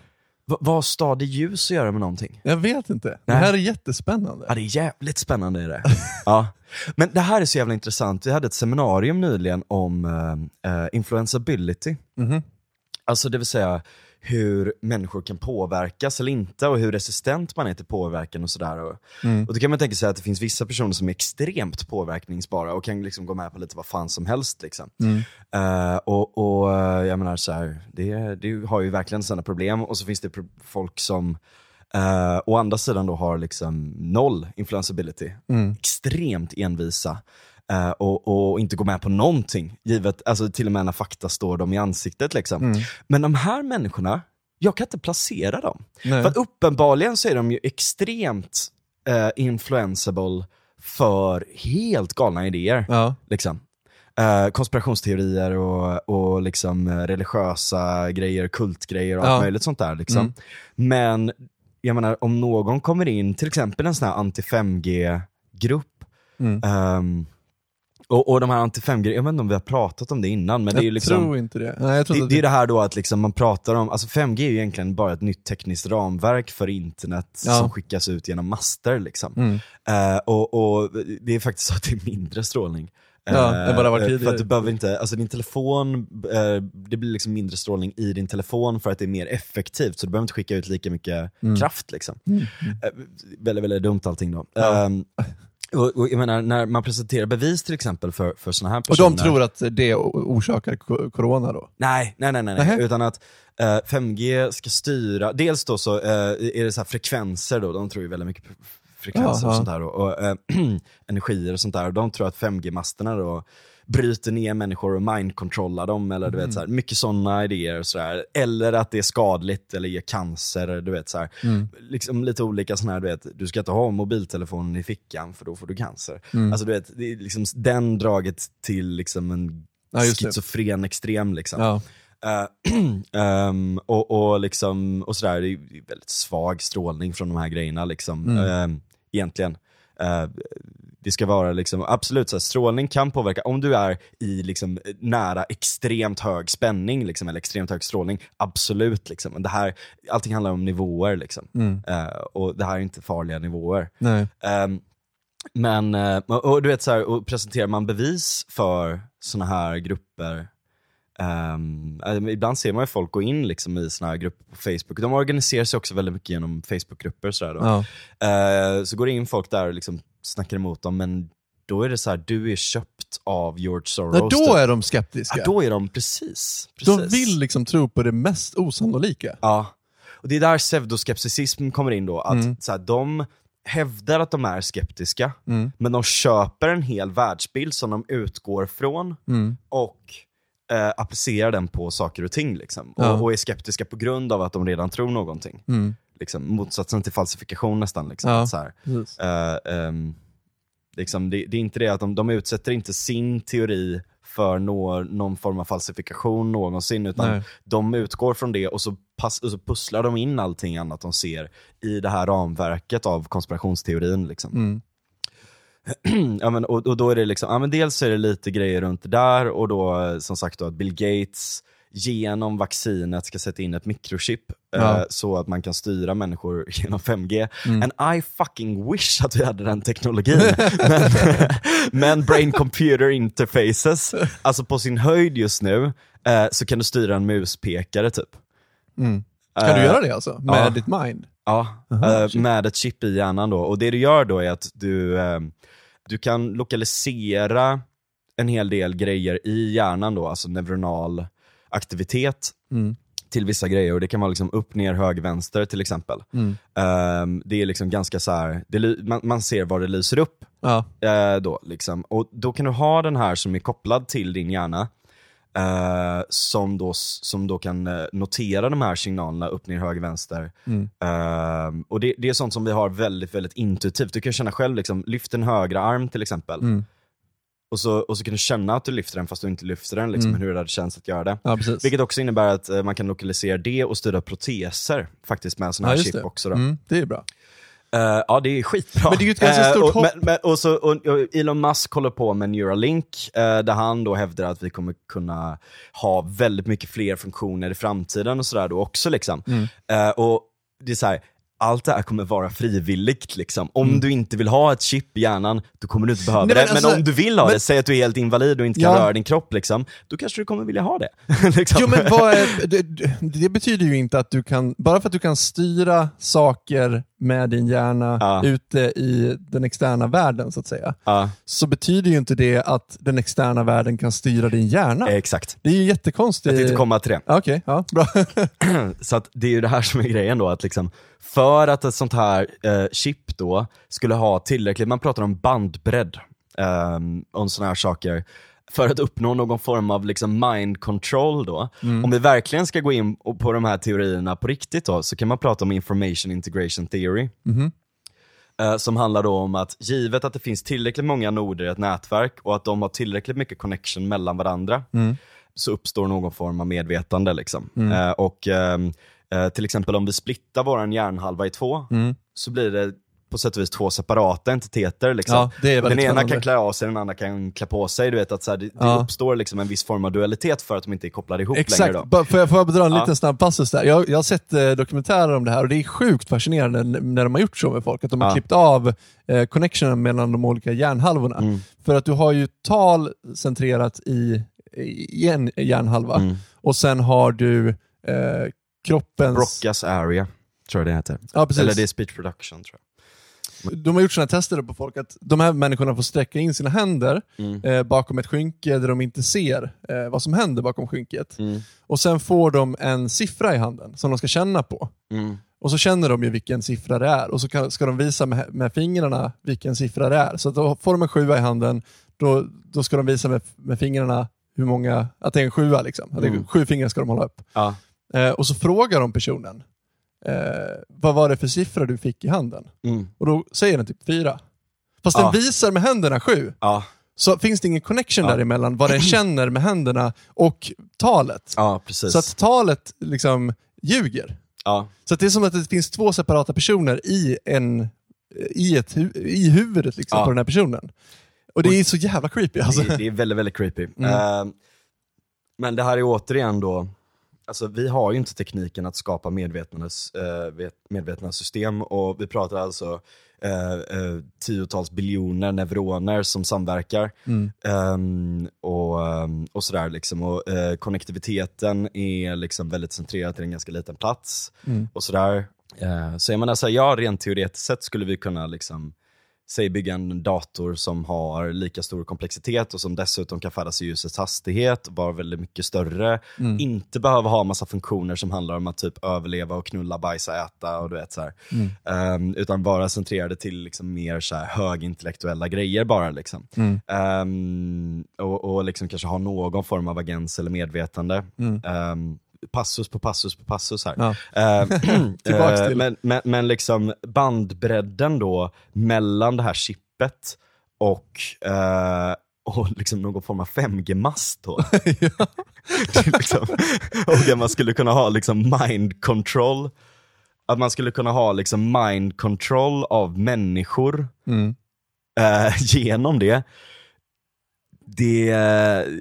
Va, vad har stad i ljus att göra med någonting? jag vet inte. Det Nej. här är jättespännande. Ja det är jävligt spännande är det. <laughs> ja. Men det här är så jävla intressant, vi hade ett seminarium nyligen om uh, uh, influensability. Mhm. Alltså det vill säga hur människor kan påverkas eller inte och hur resistent man är till påverkan och sådär. Och, Mm. och då kan man tänka sig att det finns vissa personer som är extremt påverkningsbara och kan liksom gå med på lite vad fan som helst. Liksom. Mm. Eh, och, och eh, jag menar så här, det, det har ju verkligen sina problem och så finns det folk som uh, å andra sidan då har liksom noll influenceability, Mm. extremt envisa. Eh, och, och inte gå med på någonting, givet, alltså till och med när fakta står dem i ansiktet. Liksom. Mm. Men de här människorna, jag kan inte placera dem. Nej. För uppenbarligen så är de ju extremt uh, influenceable för helt galna idéer. Ja. Liksom. Eh, konspirationsteorier och, och liksom eh, religiösa grejer, kultgrejer och allt Ja. möjligt sånt där. Liksom. Mm. Men jag menar, om någon kommer in, till exempel en sån här anti-5G-grupp, Mm. ehm, och, och de här anti-5G, jag vet inte om vi har pratat om det innan, men det är ju jag liksom tror inte det. Nej, jag tror det, inte det är det här då att liksom man pratar om, alltså 5G är ju egentligen bara ett nytt tekniskt ramverk för internet Ja. som skickas ut genom master. Liksom. Mm. Eh, och, och det är faktiskt så att det är mindre strålning. Ja, det har varit eh, För att du behöver inte, alltså din telefon, eh, det blir liksom mindre strålning i din telefon för att det är mer effektivt, så du behöver inte skicka ut lika mycket kraft. Liksom. Eh, väldigt, väldigt dumt allting då. Mm. Ja. Ehm, och, och jag menar, när man presenterar bevis till exempel för, för sådana här Och personer. de tror att det orsakar corona då? Nej, nej, nej, nej, nej. Utan att eh, 5G ska styra, dels då så eh, är det så här frekvenser då, de tror ju väldigt mycket på frekvenser och Jaha. sånt där då, och eh, <clears throat> energier och sånt där, och de tror att 5G-masterna då bryter ner människor och mindkontrollar dem, eller du vet så här, mycket sådana idéer och sådär. Eller att det är skadligt eller ger cancer, du vet så här. Liksom lite olika sådana här, du vet, du ska inte ha mobiltelefonen i fickan för då får du cancer. Alltså du vet, det är liksom den draget till liksom en Ja, det. schizofren extrem liksom. Ja. Eh, <clears throat> ehm, och, och, liksom, och sådär, det är väldigt svag strålning från de här grejerna liksom. Mm. Ehm, egentligen. Eh, det ska vara liksom, absolut så här, strålning kan påverka, om du är i liksom nära extremt hög spänning liksom, eller extremt hög strålning, absolut liksom. Men det här, allting handlar om nivåer liksom. Eh, och det här är inte farliga nivåer. Ehm, men, eh, och, du vet så här, och presenterar man bevis för såna här grupper, eh, ibland ser man ju folk gå in liksom i såna här grupper på Facebook, de organiserar sig också väldigt mycket genom Facebookgrupper sådär då. Ja. Eh, så går det in folk där och liksom snackar emot dem, men då är det så här, du är köpt av George Soros. Nej, då är de skeptiska. ja, då är de, precis. precis. De vill liksom tro på det mest osannolika. Ja, och det är där pseudoskepticism kommer in då, att så här, de hävdar att de är skeptiska, men de köper en hel världsbild som de utgår från och eh, applicerar den på saker och ting. Liksom. Ja. Och, och är skeptiska på grund av att de redan tror någonting. Liksom, motsatsen till falsifikation nästan. Liksom, Ja, så här, eh, ehm, liksom, det, det är inte det att de, de utsätter inte sin teori för nå, någon form av falsifikation någonsin, utan Nej. de utgår från det och så, pass, och så pusslar de in allting annat de ser i det här ramverket av konspirationsteorin. Liksom. Mm. <clears throat> ja, men, och, och då är det liksom, ja, men dels är det lite grejer runt det där och då eh, som sagt då att Bill Gates genom vaccinet ska sätta in ett mikrochip Ja. eh, så att man kan styra människor <laughs> genom 5G. And I fucking wish att vi hade den teknologin. <laughs> men, <laughs> men brain computer interfaces, alltså på sin höjd just nu, eh, så kan du styra en muspekare typ. Kan du Eh, göra det alltså? Med ja. ditt mind? Ja, Aha, eh, shit. med ett chip i hjärnan då. Och det du gör då är att du, eh, du kan lokalisera en hel del grejer i hjärnan då, alltså neuronal aktivitet Mm. till vissa grejer. Och det kan vara liksom upp, ner, höger, vänster till exempel. Mm. Eh, det är liksom ganska så här, det, man, man ser var det lyser upp. Ja. Eh, då, liksom. Och då kan du ha den här som är kopplad till din hjärna, eh, som, då, som då kan eh, notera de här signalerna upp, ner, höger, vänster. Eh, och det, det är sånt som vi har väldigt, väldigt intuitivt. Du kan känna själv, liksom, lyft en högra arm till exempel. Mm. Och, så, och så kan du känna att du lyfter den fast du inte lyfter den, liksom, hur det hade känts att göra det. ja. Vilket också innebär att eh, man kan lokalisera det och styra proteser faktiskt med en sån ja, här just chip det. också. Då. Mm, det är bra. Eh, ja, det är skitbra. Men det är ju ett ganska stort och, hopp. Men, men, och så, och, och Elon Musk håller på med Neuralink, eh, där han då hävdar att vi kommer kunna ha väldigt mycket fler funktioner i framtiden och sådär då också. Liksom. Mm. Eh, och det är så här, allt det här kommer vara frivilligt. Liksom. Om du inte vill ha ett chip i hjärnan, då kommer du inte behöva Mm. Nej, det. men Men, alltså- om du vill ha men- det, säg att du är helt invalid och inte kan Ja. röra din kropp, liksom, då kanske du kommer vilja ha det. <laughs> liksom. Jo men är, det, det betyder ju inte att du kan, bara för att du kan styra saker med din hjärna Ja. ute i den externa världen så att säga, Ja, så betyder ju inte det att den externa världen kan styra din hjärna. exakt. Det är ju jättekonstigt. Jag tänkte komma till det. Okej, ja, bra. <laughs> Så att det är ju det här som är grejen då, att liksom, för att ett sånt här eh, chip då skulle ha tillräckligt, man pratar om bandbredd, um, om såna här saker, för att uppnå någon form av liksom mind control då. Om vi verkligen ska gå in på de här teorierna på riktigt då, så kan man prata om information integration theory. Eh, som handlar då om att givet att det finns tillräckligt många noder i ett nätverk och att de har tillräckligt mycket connection mellan varandra, så uppstår någon form av medvetande. Liksom. Eh, och ehm, eh, Till exempel om vi splittar vår hjärnhalva i två, så blir det på sätt och vis två separata entiteter. Liksom. Ja, den ena spännande. kan klä av sig, den andra kan klä på sig. Du vet, att så här, det, det Ja. uppstår liksom en viss form av dualitet för att de inte är kopplade ihop Exakt, längre. Bara- får jag, får jag dra en Ja. liten snabb passus där? Jag, jag har sett eh, dokumentärer om det här och det är sjukt fascinerande när de har gjort så med folk, att de har Ja. klippt av eh, connectionen mellan de olika hjärnhalvorna. Mm. För att du har ju tal centrerat i, i en hjärnhalva Mm. och sen har du eh, kroppens... Broca's area, tror jag det heter. Ja, precis. Eller det är speech production tror jag. De har gjort sådana tester på folk, att de här människorna får sträcka in sina händer Mm. eh, bakom ett skynke där de inte ser eh, vad som händer bakom skynket. Mm. Och sen får de en siffra i handen som de ska känna på. Mm. Och så känner de ju vilken siffra det är och så kan, ska de visa med, med fingrarna vilken siffra det är. Så då får de en sjua i handen, då, då ska de visa med, med fingrarna hur många, att det är en sjua. Liksom. Mm. Sju fingrar ska de hålla upp. Ja. Eh, och så frågar de personen, eh, vad var det för siffra du fick i handen? Mm. Och då säger den typ fyra. Fast Ja. den visar med händerna sju. Ja. Så finns det ingen connection Ja. däremellan, vad den känner med händerna och talet. ja, precis. Så att talet liksom ljuger. ja. Så det är som att det finns två separata personer i en i, ett, i huvudet liksom, Ja. på den här personen. Och det är så jävla creepy alltså. Det, det är väldigt, väldigt creepy. Mm. Eh, men det här är återigen då, alltså vi har ju inte tekniken att skapa medvetnas, eh, medvetna system och vi pratar alltså eh, eh, tiotals biljoner neuroner som samverkar. Mm. Ehm, och, ehm, och sådär liksom. Och, eh, konnektiviteten är liksom väldigt centrerad till en ganska liten plats. Mm. Och sådär. Eh, så jag menar, så här, ja rent teoretiskt sett skulle vi kunna liksom säg bygga en dator som har lika stor komplexitet och som dessutom kan färdas i ljusets hastighet, vara väldigt mycket större. Mm. Inte behöva ha massa funktioner som handlar om att typ överleva och knulla, bajsa, äta och du vet så. Mm. Ehm, utan vara centrerade till liksom mer så här högintellektuella grejer bara. Liksom. Mm. Ehm, och, och liksom kanske ha någon form av agens eller medvetande. Mm. Passus på passus på passus här. Ja. Eh, <clears throat> <clears throat> till. men, men, men liksom bandbredden då mellan det här chippet och, eh, och liksom någon form av 5G-mast då. <laughs> Det är liksom, och att man skulle kunna ha liksom mind control. Att man skulle kunna ha liksom mind control av människor Mm. eh, <laughs> genom det. Det,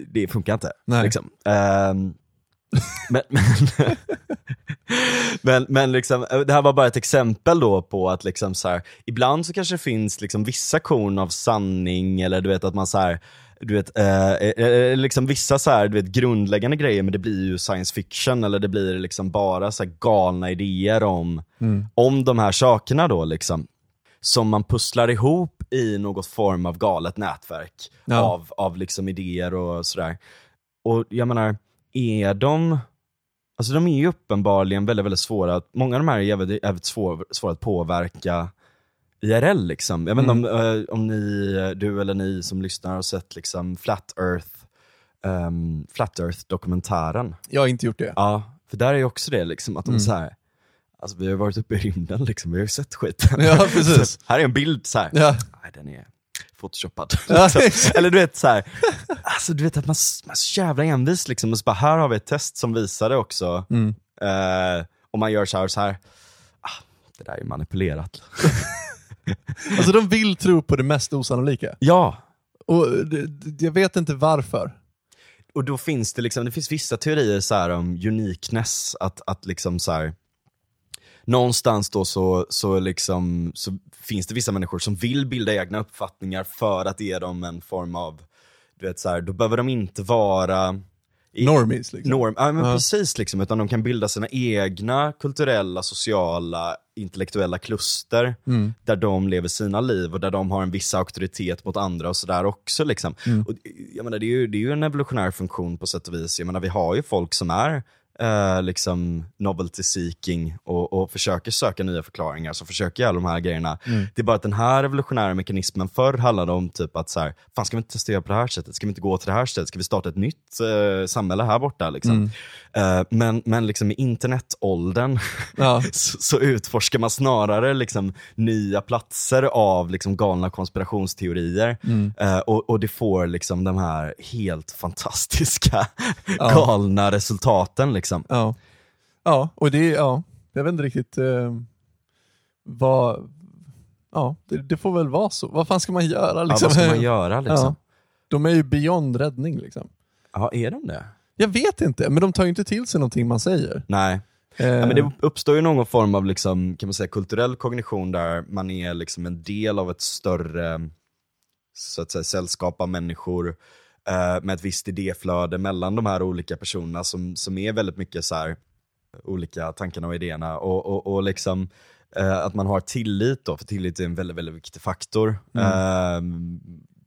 det funkar inte. Liksom. Ehm, men, men, men, men liksom, eh, det här var bara ett exempel då på att liksom så här, ibland så kanske det finns liksom vissa korn av sanning eller du vet att man så här, du vet, eh, eh, liksom vissa så här, du vet, grundläggande grejer men det blir ju science fiction eller det blir liksom bara så här galna idéer om, Mm. om de här sakerna då liksom. Som man pusslar ihop i något form av galet nätverk Ja. av, av liksom idéer och sådär. Och jag menar, är de, alltså de är ju uppenbarligen väldigt, väldigt svåra, många av de här är jävligt, jävligt svår, svåra att påverka IRL liksom. Jag vet inte om, eh, om ni, du eller ni som lyssnar har sett liksom Flat Earth, um, Flat Earth dokumentären. Jag har inte gjort det. Ja, för där är ju också det liksom att de Mm. så här. Alltså vi har varit uppe i rymden liksom, vi har ju sett skiten. Ja, precis. <laughs> Här är en bild så här. Ja. Nej den är photoshoppad. <laughs> Eller du vet så här. alltså du vet att man, man är så jävla envis liksom. Och så bara, här har vi ett test som visar det också. Mm. Eh, och man gör så här så här. Ah, det där är manipulerat. <laughs> Alltså de vill tro på det mest osannolika. Ja, Och det- det- jag vet inte varför. och då finns det liksom, det finns vissa teorier så här om uniqueness, att, att liksom så här, någonstans då så, så, liksom, så finns det vissa människor som vill bilda egna uppfattningar för att ge dem en form av, du vet så här, då behöver de inte vara i- Normies liksom. Norm, ja men Ja. precis liksom, utan de kan bilda sina egna kulturella, sociala, intellektuella kluster Mm. där de lever sina liv och där de har en viss auktoritet mot andra och sådär också. Liksom. Mm. Och, jag menar, det, är ju, det är ju en evolutionär funktion på sätt och vis. Jag menar, vi har ju folk som är eh, liksom novelty seeking och, och försöker söka nya förklaringar, som försöker göra de här grejerna. Mm. Det är bara att den här revolutionära mekanismen förr handlade om typ att så här, fan ska vi inte testa på det här sättet? Ska vi inte gå till det här sättet? Ska vi starta ett nytt eh, samhälle här borta? Liksom? Mm. Eh, men, men liksom i internetåldern Ja. <laughs> så, så utforskar man snarare liksom nya platser av liksom galna konspirationsteorier. Mm. Eh, och, och det får liksom de här helt fantastiska Ja. <laughs> galna resultaten. Liksom. Ja. ja, och det ja, jag vet inte riktigt eh, vad, ja, det, det får väl vara så. Vad fan ska man göra Ja, liksom? vad ska man <laughs> göra liksom? Ja. De är ju beyond räddning liksom. Ja, är de det? Jag vet inte, men de tar ju inte till sig någonting man säger. Nej. Eh, Ja, men det uppstår ju någon form av liksom, kan man säga, kulturell kognition där man är liksom en del av ett större så att säga, sällskap av människor eh, med ett visst idéflöde mellan de här olika personerna som, som är väldigt mycket så här, olika tankarna och idéerna. Och, och, och liksom, eh, att man har tillit då, för tillit är en väldigt, väldigt viktig faktor. Eh,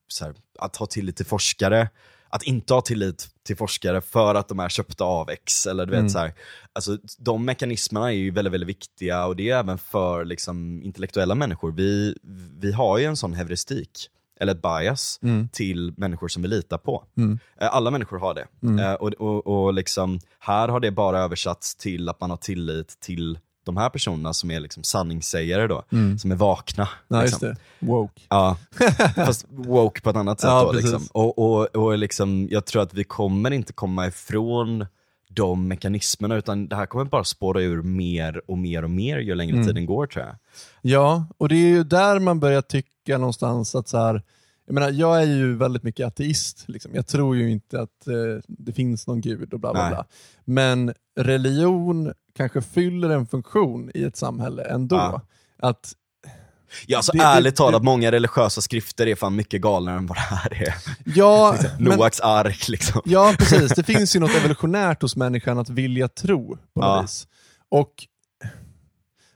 så här, att ha tillit till forskare, att inte ha tillit till forskare för att de är köpta av X. Eller du vet, Mm. så här, alltså, de mekanismerna är ju väldigt, väldigt viktiga och det är även för liksom, intellektuella människor. Vi, vi har ju en sån heuristik, eller ett bias, Mm. till människor som vi litar på. Mm. Eh, Alla människor har det. Mm. Eh, Och, och, och liksom, här har det bara översatts till att man har tillit till de här personerna som är liksom sanningssägare då, Mm. som är vakna. Ja, liksom. just det. Woke. Ja, <laughs> fast woke på ett annat sätt Ja, då. Liksom. Och, och, och liksom, jag tror att vi kommer inte komma ifrån de mekanismerna, utan det här kommer bara spåra ur mer och mer och mer ju längre Mm. tiden går tror jag. Ja, och det är ju där man börjar tycka någonstans att så här, jag menar, jag är ju väldigt mycket ateist. Liksom. Jag tror ju inte att eh, det finns någon gud och bla bla Nej. bla. Men religion kanske fyller en funktion i ett samhälle ändå. Ja. Att, Ja, alltså Det- det- ärligt talat, det- många religiösa skrifter är fan mycket galnare än vad det här är. ja, <laughs> men, Noaks ark liksom. ja, <laughs> precis. Det finns ju något evolutionärt hos människan att vilja tro på något Ja. vis. Och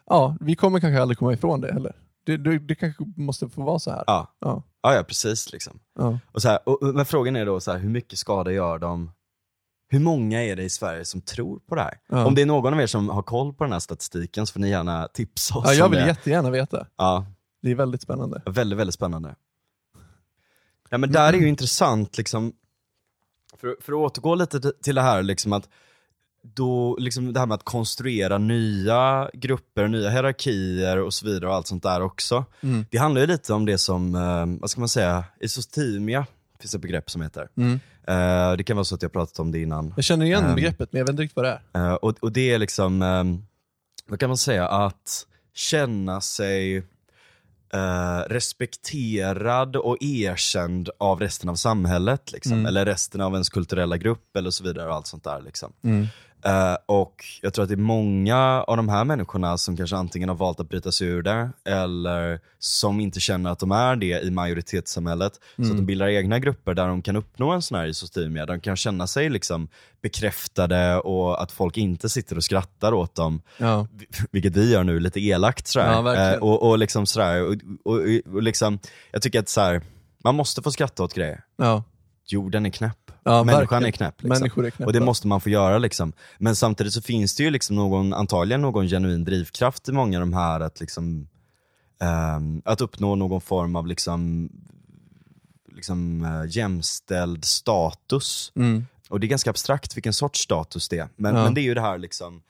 ja, vi kommer kanske aldrig komma ifrån det heller. Det, det, det kanske måste få vara så här. Ja. Ja. Ja, ja precis. Liksom. Ja. Och så här, och- men frågan är då, så här, hur mycket skada gör de? Hur många är det i Sverige som tror på det här? Ja. Om det är någon av er som har koll på den här statistiken så får ni gärna tipsa oss Ja, jag vill det. jättegärna veta. Ja, Det är väldigt spännande. väldigt, väldigt spännande. Ja, men där är ju intressant, liksom, för, för att återgå lite till det här, liksom att då, liksom det här med att konstruera nya grupper, nya hierarkier och så vidare och allt sånt där också. Mm. Det handlar ju lite om det som, eh, vad ska man säga, isostimia finns ett begrepp som heter. Mm. Eh, det kan vara så att jag pratat om det innan. Jag känner igen Ehm. begreppet, men jag vet inte riktigt vad det är. Eh, och, och det är liksom, ehm, vad kan man säga, att känna sig eh, respekterad och erkänd av resten av samhället. Liksom. Mm. Eller resten av ens kulturella grupp eller så vidare och allt sånt där. Liksom. Mm. Eh, och jag tror att det är många av de här människorna som kanske antingen har valt att bryta sig ur det, eller som inte känner att de är det i majoritetssamhället. Så att de bildar egna grupper där de kan uppnå en sån här isostimia, där de kan känna sig liksom bekräftade och att folk inte sitter och skrattar åt dem. Ja. Vilket vi gör nu, lite elakt sådär. Ja, verkligen. Eh, och, och liksom sådär, och, och, och liksom, jag tycker att så här, man måste få skratta åt grejer. Ja. Jorden är knäpp. Ja, Människan verkligen. är knäpp. Liksom. Människor är knäppa. Och det måste man få göra liksom. Men samtidigt så finns det ju liksom någon, antagligen någon genuin drivkraft i många av de här att liksom ehm, att uppnå någon form av liksom, liksom uh, jämställd status. Mm. Och det är ganska abstrakt vilken sorts status det är. Men, Ja. men det är ju det här liksom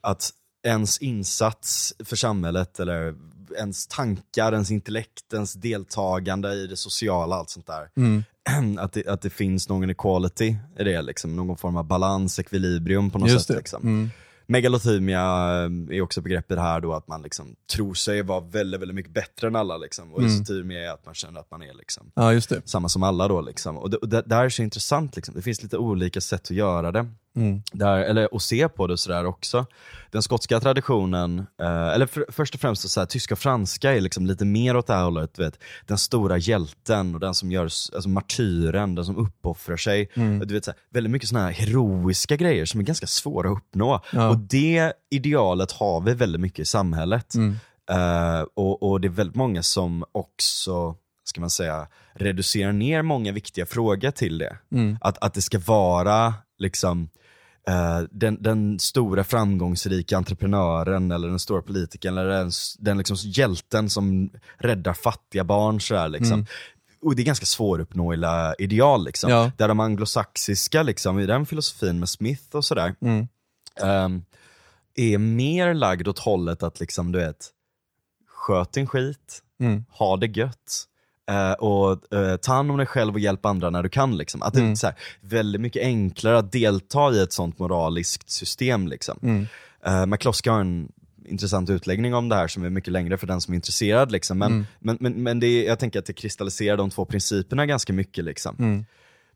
att ens insats för samhället eller ens tankar, ens intellekt, ens deltagande i det sociala, allt sånt där. Mm. <clears throat> Att, det, att det finns någon equality i det, liksom, någon form av balans, ekvilibrium på något Just sätt. det. Liksom. Mm. Megalothymia eh, är också begreppet här då att man liksom tror sig vara väldigt, väldigt mycket bättre än alla. Liksom. Och Mm. är att man känner att man är liksom Ja, samma som alla då. Liksom. Och det, och det, det här är så intressant, liksom. det finns lite olika sätt att göra det. Mm. Där, eller att se på det sådär också. Den skotska traditionen, eh, eller för, först och främst så här, tyska och franska är liksom lite mer åt det här hållet. Vet. Den stora hjälten och den som gör, alltså martyren, den som uppoffrar sig. Mm. Och Du vet, så här, väldigt mycket sådana här heroiska grejer som är ganska svåra att uppnå. Ja. Och det idealet har vi väldigt mycket i samhället. Mm. Eh, och, och det är väldigt många som också, ska man säga, reducerar ner många viktiga frågor till det. Mm. Att, att det ska vara liksom eh, den, den stora framgångsrika entreprenören eller den stora politikern eller den, den liksom hjälten som räddar fattiga barn. Sådär, liksom. Mm. Och det är ganska svåruppnåeliga ideal. Liksom. Ja. Där de anglosaxiska, liksom, i den filosofin med Smith och sådär, Mm. ehm, är mer lagd åt hållet att liksom, du vet, sköt din skit, Mm. ha det gött. Eh, och eh, ta hand om dig själv och hjälp andra när du kan. Liksom. Att det Mm. är så här, väldigt mycket enklare att delta i ett sånt moraliskt system. Liksom. Mm. Uh, McCloskey har en intressant utläggning om det här som är mycket längre för den som är intresserad. Liksom. Men, Mm. men, men, men det är, jag tänker att det kristalliserar de två principerna ganska mycket. Liksom. Mm.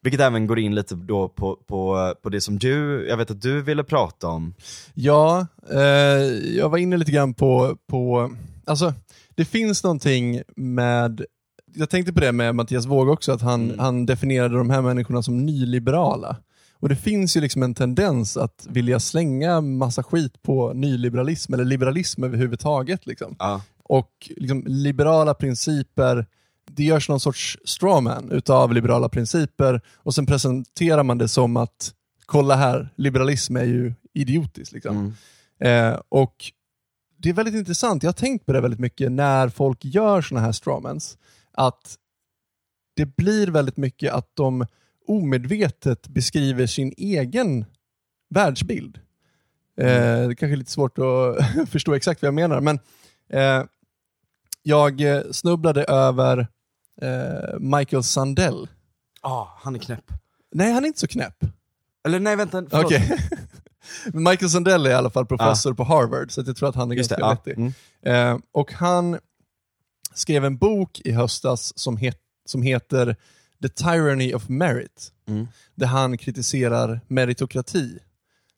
Vilket även går in lite då på, på, på det som du, jag vet att du ville prata om. Ja, eh, jag var inne lite grann på, på, alltså det finns någonting med, jag tänkte på det med Mattias Våg också, att han, Mm. han definierade de här människorna som nyliberala. Och det finns ju liksom en tendens att vilja slänga massa skit på nyliberalism, eller liberalism överhuvudtaget. Liksom. Ja. Och liksom, liberala principer, det görs någon sorts strawman utav liberala principer och sen presenterar man det som att kolla här, liberalism är ju idiotiskt. Liksom. Mm. Eh, och Det är väldigt intressant, jag har tänkt på det väldigt mycket när folk gör sådana här strawmans, att det blir väldigt mycket att de omedvetet beskriver sin egen världsbild. Eh, det är kanske är lite svårt att <laughs> förstå exakt vad jag menar, men eh, jag eh, snubblade över eh, Michael Sandell. Ah, han är knäpp. Nej, han är inte så knäpp. Eller nej vänta, förlåt. <laughs> Men Michael Sandel är i alla fall professor på Harvard, så jag tror att han är Just det, ganska ja. vettig. Mm. Eh, och han skrev en bok i höstas som, het, som heter The Tyranny of Merit, Mm. där han kritiserar meritokrati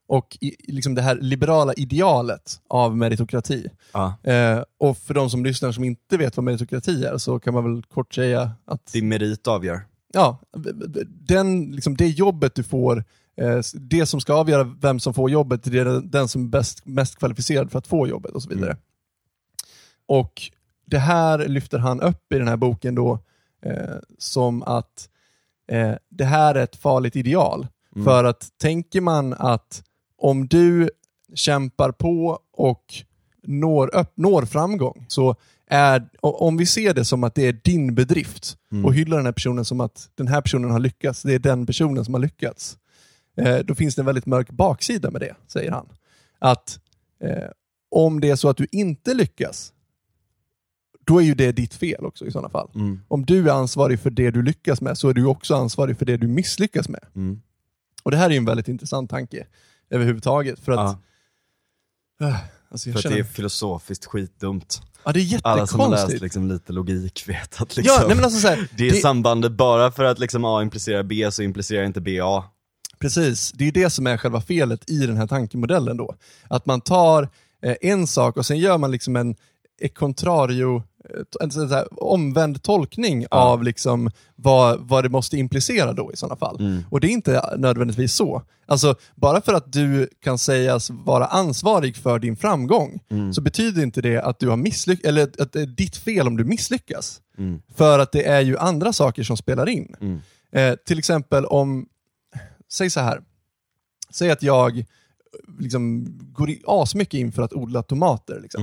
och i, liksom det här liberala idealet av meritokrati. Ja. Eh, och för de som lyssnar som inte vet vad meritokrati är så kan man väl kort säga att Din merit avgör. ja, den, liksom det jobbet du får, eh, det som ska avgöra vem som får jobbet, det är den- som är bäst, mest kvalificerad för att få jobbet och så vidare. Och det här lyfter han upp i den här boken då eh, som att eh, det här är ett farligt ideal. För att tänker man att om du kämpar på och når, upp, når framgång, så är, om vi ser det som att det är din bedrift och hyllar den här personen som att den här personen har lyckats, det är den personen som har lyckats. Eh, då finns det en väldigt mörk baksida med det, säger han. Att eh, om det är så att du inte lyckas, då är ju det ditt fel också i sådana fall. Mm. Om du är ansvarig för det du lyckas med, så är du också ansvarig för det du misslyckas med. Mm. Och det här är ju en väldigt intressant tanke överhuvudtaget. För att, äh, alltså För att känner, det är filosofiskt skitdumt. ja, det är Alla som har läst liksom, lite logik vet att liksom, Ja, nej men alltså så här, det är sambandet bara för att liksom, A implicerar B så implicerar inte B A. Precis, det är det som är själva felet i den här tankemodellen då. Att man tar eh, en sak och sen gör man liksom en e contrario, en sån här omvänd tolkning av liksom vad, vad det måste implicera då i sådana fall. Och det är inte nödvändigtvis så. Alltså, bara för att du kan sägas vara ansvarig för din framgång, så betyder inte det att du har misslyckats, eller att det är ditt fel om du misslyckas. För att det är ju andra saker som spelar in. Eh, till exempel om, säg så här. Säg att jag eh, liksom går asmycket in för att odla tomater. Liksom.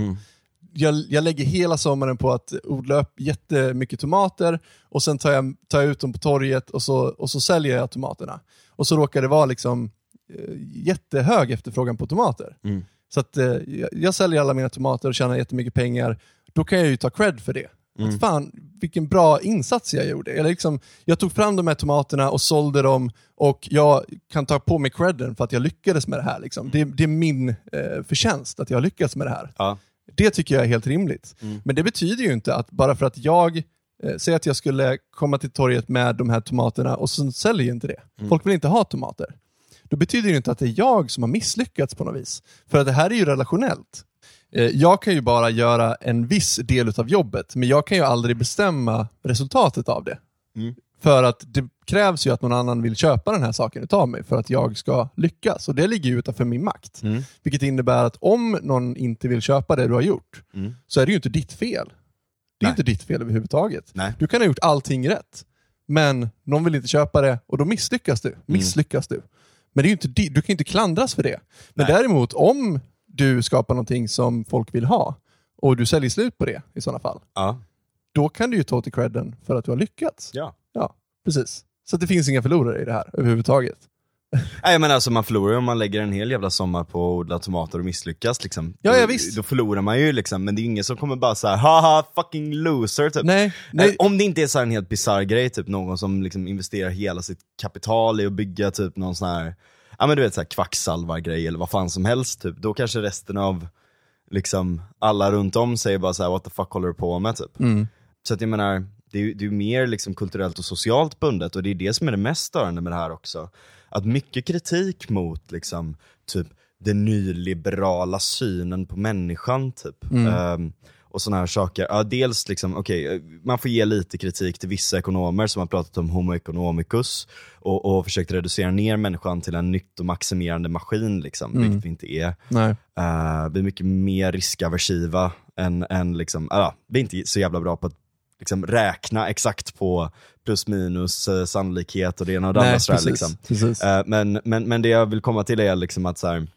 Jag, jag lägger hela sommaren på att odla upp jättemycket tomater och sen tar jag, tar jag ut dem på torget och så, och så säljer jag tomaterna. Och så råkar det vara liksom, eh, jättehög efterfrågan på tomater. Så att, eh, jag, jag säljer alla mina tomater och tjänar jättemycket pengar. Då kan jag ju ta cred för det. Att fan, vilken bra insats jag gjorde. Eller liksom, jag tog fram de här tomaterna och sålde dem och jag kan ta på mig credden för att jag lyckades med det här. Liksom. Det, det är min eh, förtjänst att jag lyckats med det här. Ja. Det tycker jag är helt rimligt. Men det betyder ju inte att bara för att jag eh, säger att jag skulle komma till torget med de här tomaterna och sen säljer inte det. Folk vill inte ha tomater. Då betyder det inte att det är jag som har misslyckats på något vis. För att det här är ju relationellt. Eh, Jag kan ju bara göra en viss del av jobbet, men jag kan ju aldrig bestämma resultatet av det. För att det krävs ju att någon annan vill köpa den här saken utav mig för att jag ska lyckas. Och det ligger ju utanför min makt. Vilket innebär att om någon inte vill köpa det du har gjort, så är det ju inte ditt fel. Det är Nej. inte ditt fel överhuvudtaget. Nej. Du kan ha gjort allting rätt, men någon vill inte köpa det och då misslyckas du. Misslyckas du. Men det är inte, du kan ju inte klandras för det. Men Nej. däremot om du skapar någonting som folk vill ha och du säljer slut på det i sådana fall, Ja. då kan du ju ta till credden för att du har lyckats. ja. Ja, precis. Så det finns inga förlorare i det här överhuvudtaget. Nej men alltså man förlorar ju om man lägger en hel jävla sommar på att odla tomater och misslyckas liksom. Ja, ja, visst. Då förlorar man ju liksom, men det är ingen som kommer bara säga haha fucking loser typ. Nej, nej. Eh, Om det inte är så en helt bisarr grej, typ någon som liksom investerar hela sitt kapital i att bygga typ någon sån här, ja men du vet kvacksalvargrej eller vad fan som helst typ. Då kanske resten av liksom alla runt om säger bara så här: what the fuck håller du på med typ. Så att jag menar, det är det är mer liksom kulturellt och socialt bundet och det är det som är det mest störande med det här också. Att mycket kritik mot liksom, typ den nyliberala synen på människan typ. Ehm, och sådana här saker. Ja, dels liksom, okej, man får ge lite kritik till vissa ekonomer som har pratat om homo economicus och, och försökt reducera ner människan till en nyttomaximerande maskin, liksom, vilket vi inte är. Uh, vi är mycket mer riskaversiva än, än liksom, ja, vi är inte så jävla bra på att liksom, räkna exakt på plus minus eh, sannolikhet och det ena och det andra. Liksom. precis. Eh, men, men, men det jag vill komma till är liksom att så här,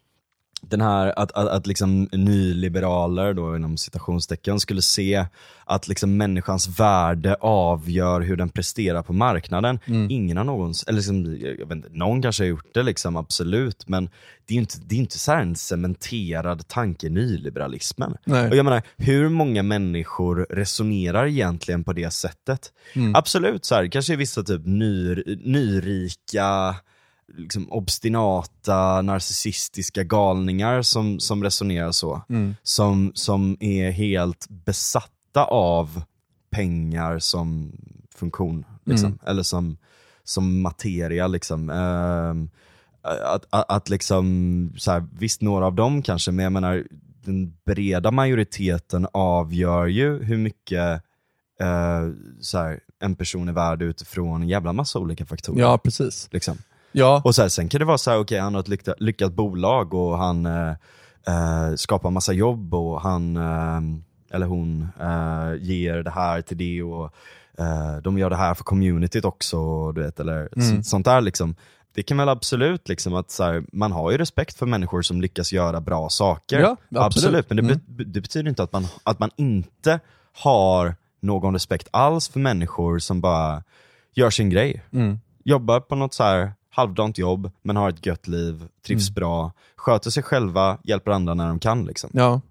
den här, att, att, att liksom nyliberaler då inom citationstecken skulle se att liksom människans värde avgör hur den presterar på marknaden. Ingen har någonsin, eller liksom, jag vet inte, någon kanske har gjort det liksom, absolut, men det är inte, det är inte så en cementerad tanke, nyliberalismen. Nej. Och jag menar, hur många människor resonerar egentligen på det sättet? Absolut, så här, kanske vissa typ ny, nyrika liksom obstinata, narcissistiska galningar som, som resonerar så. Som, som är helt besatta av pengar som funktion, liksom. eller som, som materia. Liksom. Ehm, att, att, att liksom, så här, visst några av dem kanske, men jag menar den breda majoriteten avgör ju hur mycket eh, så här, en person är värd utifrån en jävla massa olika faktorer. Ja, precis. Liksom. Ja, Och så här, sen kan det vara så här, okej han har ett lyckat, lyckat bolag och han eh, eh, skapar massa jobb och han, eh, eller hon, eh, ger det här till det och eh, de gör det här för communityt också, du vet, eller Mm. så, sånt där liksom. Det kan väl absolut, liksom att så här, man har ju respekt för människor som lyckas göra bra saker. Ja, absolut. men det, Mm. be- det betyder inte att man, att man inte har någon respekt alls för människor som bara gör sin grej Mm. jobbar på något så här halvdant jobb, men har ett gött liv, trivs Mm. bra, sköter sig själva, hjälper andra när de kan. Liksom. Ja.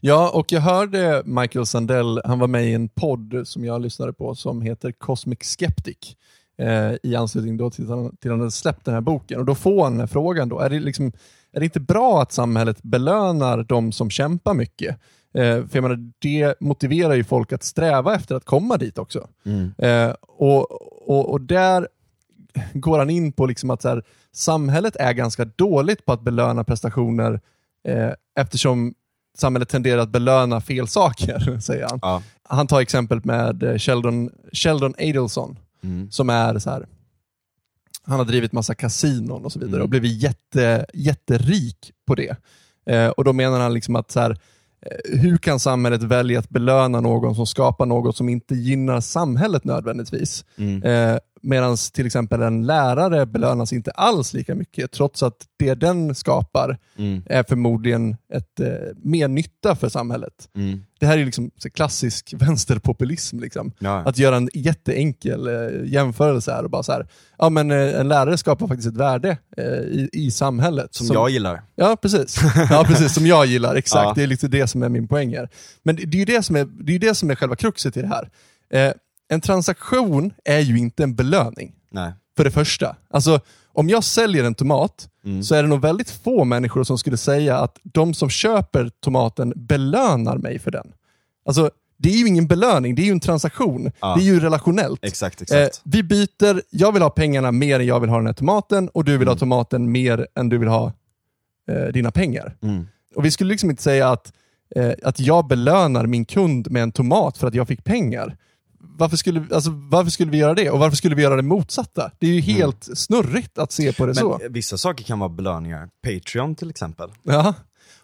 ja, och jag hörde Michael Sandell, han var med i en podd som jag lyssnade på som heter Cosmic Skeptic eh, i anslutning då till att han, till att han hade släppt den här boken. Och Då får han den här frågan, då, är, det liksom, är det inte bra att samhället belönar de som kämpar mycket? Eh, för jag menar, det motiverar ju folk att sträva efter att komma dit också. Eh, och, och, och där går han in på liksom att så här, samhället är ganska dåligt på att belöna prestationer eh, eftersom samhället tenderar att belöna fel saker, <laughs> säger han. Ja. Han tar exempel med eh, Sheldon, Sheldon Adelson, Mm. som är så här. Han har drivit massa kasinon och så vidare Mm. och blivit jätte, jätterik på det. Eh, och Då menar han liksom att så här, eh, hur kan samhället välja att belöna någon som skapar något som inte gynnar samhället nödvändigtvis? Mm. Eh, Medan till exempel en lärare belönas inte alls lika mycket, trots att det den skapar Mm. är förmodligen ett, eh, mer nytta för samhället. Mm. Det här är liksom klassisk <laughs> vänsterpopulism. Liksom. Ja. Att göra en jätteenkel eh, jämförelse här och bara så här, ja men eh, en lärare skapar faktiskt ett värde eh, i, i samhället. Som, jag gillar. Ja, precis. Ja, precis. Som jag gillar. <laughs> Exakt. Ja. Det är lite det som är min poäng här. Men det det är ju det som är, det är, det som är själva kruxet i det här. Eh, en transaktion är ju inte en belöning, Nej. för det första. Alltså, om jag säljer en tomat Mm. så är det nog väldigt få människor som skulle säga att de som köper tomaten belönar mig för den. Alltså, det är ju ingen belöning, det är ju en transaktion. Ja. Det är ju relationellt. Exakt, Eh, exakt. vi byter, jag vill ha pengarna mer än jag vill ha den här tomaten och du vill ha Mm. tomaten mer än du vill ha eh, dina pengar. Mm. Och Vi skulle liksom inte säga att, eh, att jag belönar min kund med en tomat för att jag fick pengar. Varför skulle, alltså, varför skulle vi göra det? Och varför skulle vi göra det motsatta? Det är ju helt snurrigt att se på det så. Mm. Men eh, vissa saker kan vara belöningar. Patreon till exempel. Ja.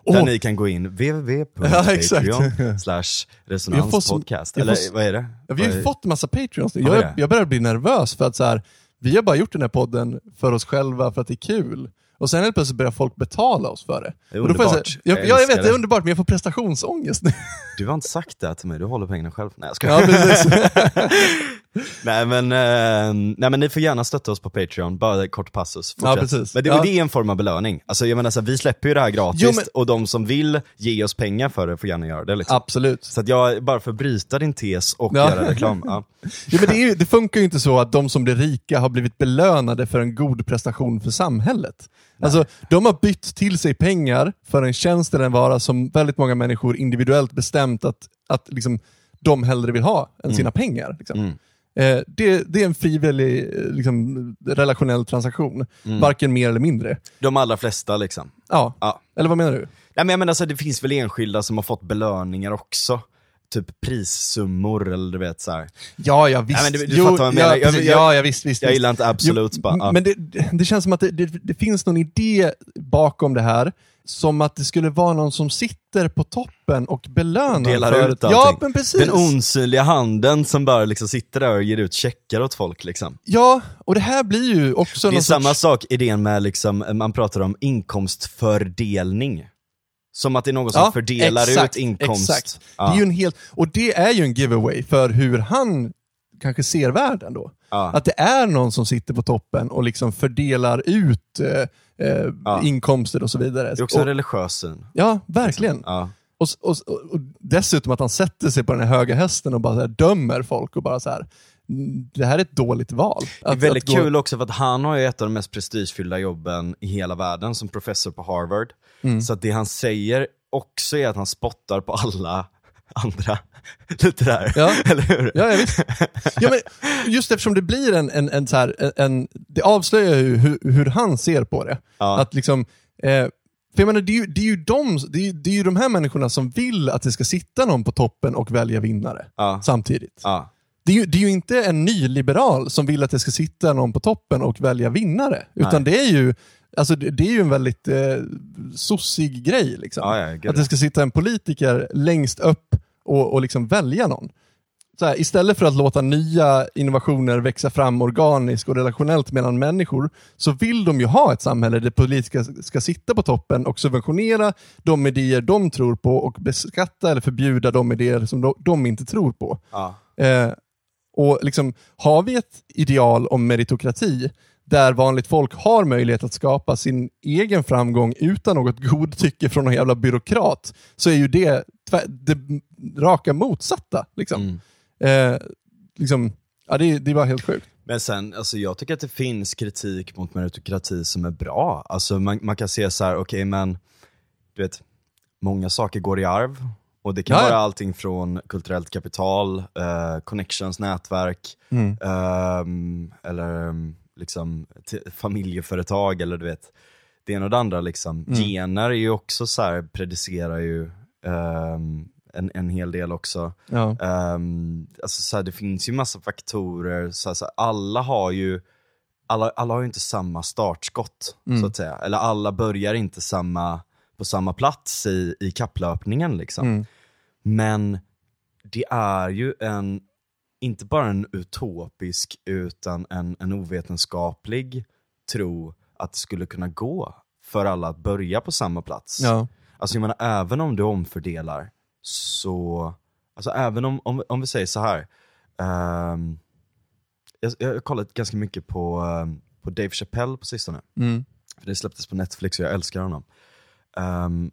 Där Åh, ni kan gå in, <laughs> www.patreon <laughs> slash så- resonanspodcast. Eller fått- vad är det? Ja, vi har ju fått en massa Patreons nu. Jag, jag börjar bli nervös för att så här, vi har bara gjort den här podden för oss själva, för att det är kul. Och sen helt plötsligt börjar folk betala oss för det. Det är Och får jag underbart. säga- jag, Jag ja, jag vet, det är underbart, men jag får prestationsångest nu. Du har inte sagt det här till mig, du håller pengarna själv. Nej jag ska Ja. <laughs> Nej men, eh, nej men ni får gärna stötta oss på Patreon, bara kort passus. Ja, precis. Men det, Ja. det är en form av belöning. Alltså jag menar så här, vi släpper ju det här gratis Jo, men- och de som vill ge oss pengar för det får gärna göra det. Liksom. Absolut. Så att jag, bara för att bryta din tes och Ja. göra reklam. Ja. <laughs> Ja, men det, ju, det funkar ju inte så att de som blir rika har blivit belönade för en god prestation för samhället. Alltså, de har bytt till sig pengar för en tjänst eller en vara som väldigt många människor individuellt bestämt att, att liksom, de hellre vill ha än sina pengar. Liksom. Mm. Eh, det, det är en frivillig eh, liksom, relationell transaktion, varken mer eller mindre. De allra flesta liksom. Ja. Ja. Eller vad menar du? Nej, men jag menar, så det finns väl enskilda som har fått belöningar också. Typ prissummor eller du vet så här. Ja, ja visst. Nej, du- du fattar vad jag menar. Ja, Jag- jag- ja, visst, visst. Jag gillar inte absolut Jo, bara. Ja. Men det, det känns som att det, det, det finns någon idé bakom det här, som att det skulle vara någon som sitter på toppen och belönar Delar för ut Ja, men precis. Den osynliga handen som bara liksom sitter där och ger ut checkar åt folk liksom. Ja, och det här blir ju också Det är samma sorts... sak idén med liksom, man pratar om inkomstfördelning. Som att det är någon som Ja, fördelar exakt, ut inkomst. Exakt. Ja. Det är ju en helt, och det är ju en giveaway för hur han kanske ser världen då. Ja. Att det är någon som sitter på toppen och liksom fördelar ut eh, eh, Ja. inkomster och så vidare. Det är också en och, religiös syn. ja, verkligen. Ja. Och, och, och, dessutom att han sätter sig på den här höga hästen och bara här dömer folk och bara så här. mm, det här är ett dåligt val. Det är Att- väldigt att gå- kul också för att han har ju ett av de mest prestigefyllda jobben i hela världen som professor på Harvard. Mm. Så att det han säger också är att han spottar på alla <laughs> andra. <laughs> Lite där, Ja. <laughs> eller hur? Ja, ja, visst. Ja, men just eftersom det blir en, en, en, så här, en, det avslöjar ju hur, hur han ser på det. Ja. Att liksom, eh, för jag menar, det är ju, det är ju de, det är, det är ju de här människorna som vill att det ska sitta någon på toppen och välja vinnare Ja. samtidigt. Ja. Det är, ju, det är ju inte en nyliberal som vill att det ska sitta någon på toppen och välja vinnare. Utan det är ju Alltså det, det är ju en väldigt eh, sossig grej. Liksom. Ja, att det ska sitta en politiker längst upp och, och liksom välja någon. Så här, istället för att låta nya innovationer växa fram organiskt och relationellt mellan människor, så vill de ju ha ett samhälle där politiker ska sitta på toppen och subventionera de idéer de tror på och beskatta eller förbjuda de idéer som de, de inte tror på. Ja. Eh, och liksom, har vi ett ideal om meritokrati, där vanligt folk har möjlighet att skapa sin egen framgång utan något <laughs> godtycke från någon jävla byråkrat, så är ju det, det raka motsatta. Liksom. Mm. Eh, liksom, ja, det, det bara helt sjukt. Men sen, alltså jag tycker att det finns kritik mot meritokrati som är bra. Alltså man, man kan se så här, okej men, du vet, många saker går i arv. Och det kan ja. vara allting från kulturellt kapital, eh, connections, nätverk, Mm. ehm, eller liksom familjeföretag eller du vet, det ena och det andra liksom. Mm. Gener är ju också så här, predicerar ju ehm, en, en hel del också. Ja. Ehm, alltså så här, det finns ju massa faktorer, så här, så här, alla har ju alla, alla har ju inte samma startskott, Mm. så att säga. Eller alla börjar inte samma, på samma plats i, i kapplöpningen. Liksom. Mm. Men det är ju en, inte bara en utopisk, utan en, en ovetenskaplig tro att det skulle kunna gå för alla att börja på samma plats. Ja. Alltså jag menar, även om du omfördelar, så, alltså även om, om, om vi säger så här. ehm, jag, jag har kollat ganska mycket på, ehm, på Dave Chappelle på sistone. Mm. För det släpptes på Netflix och jag älskar honom. Um,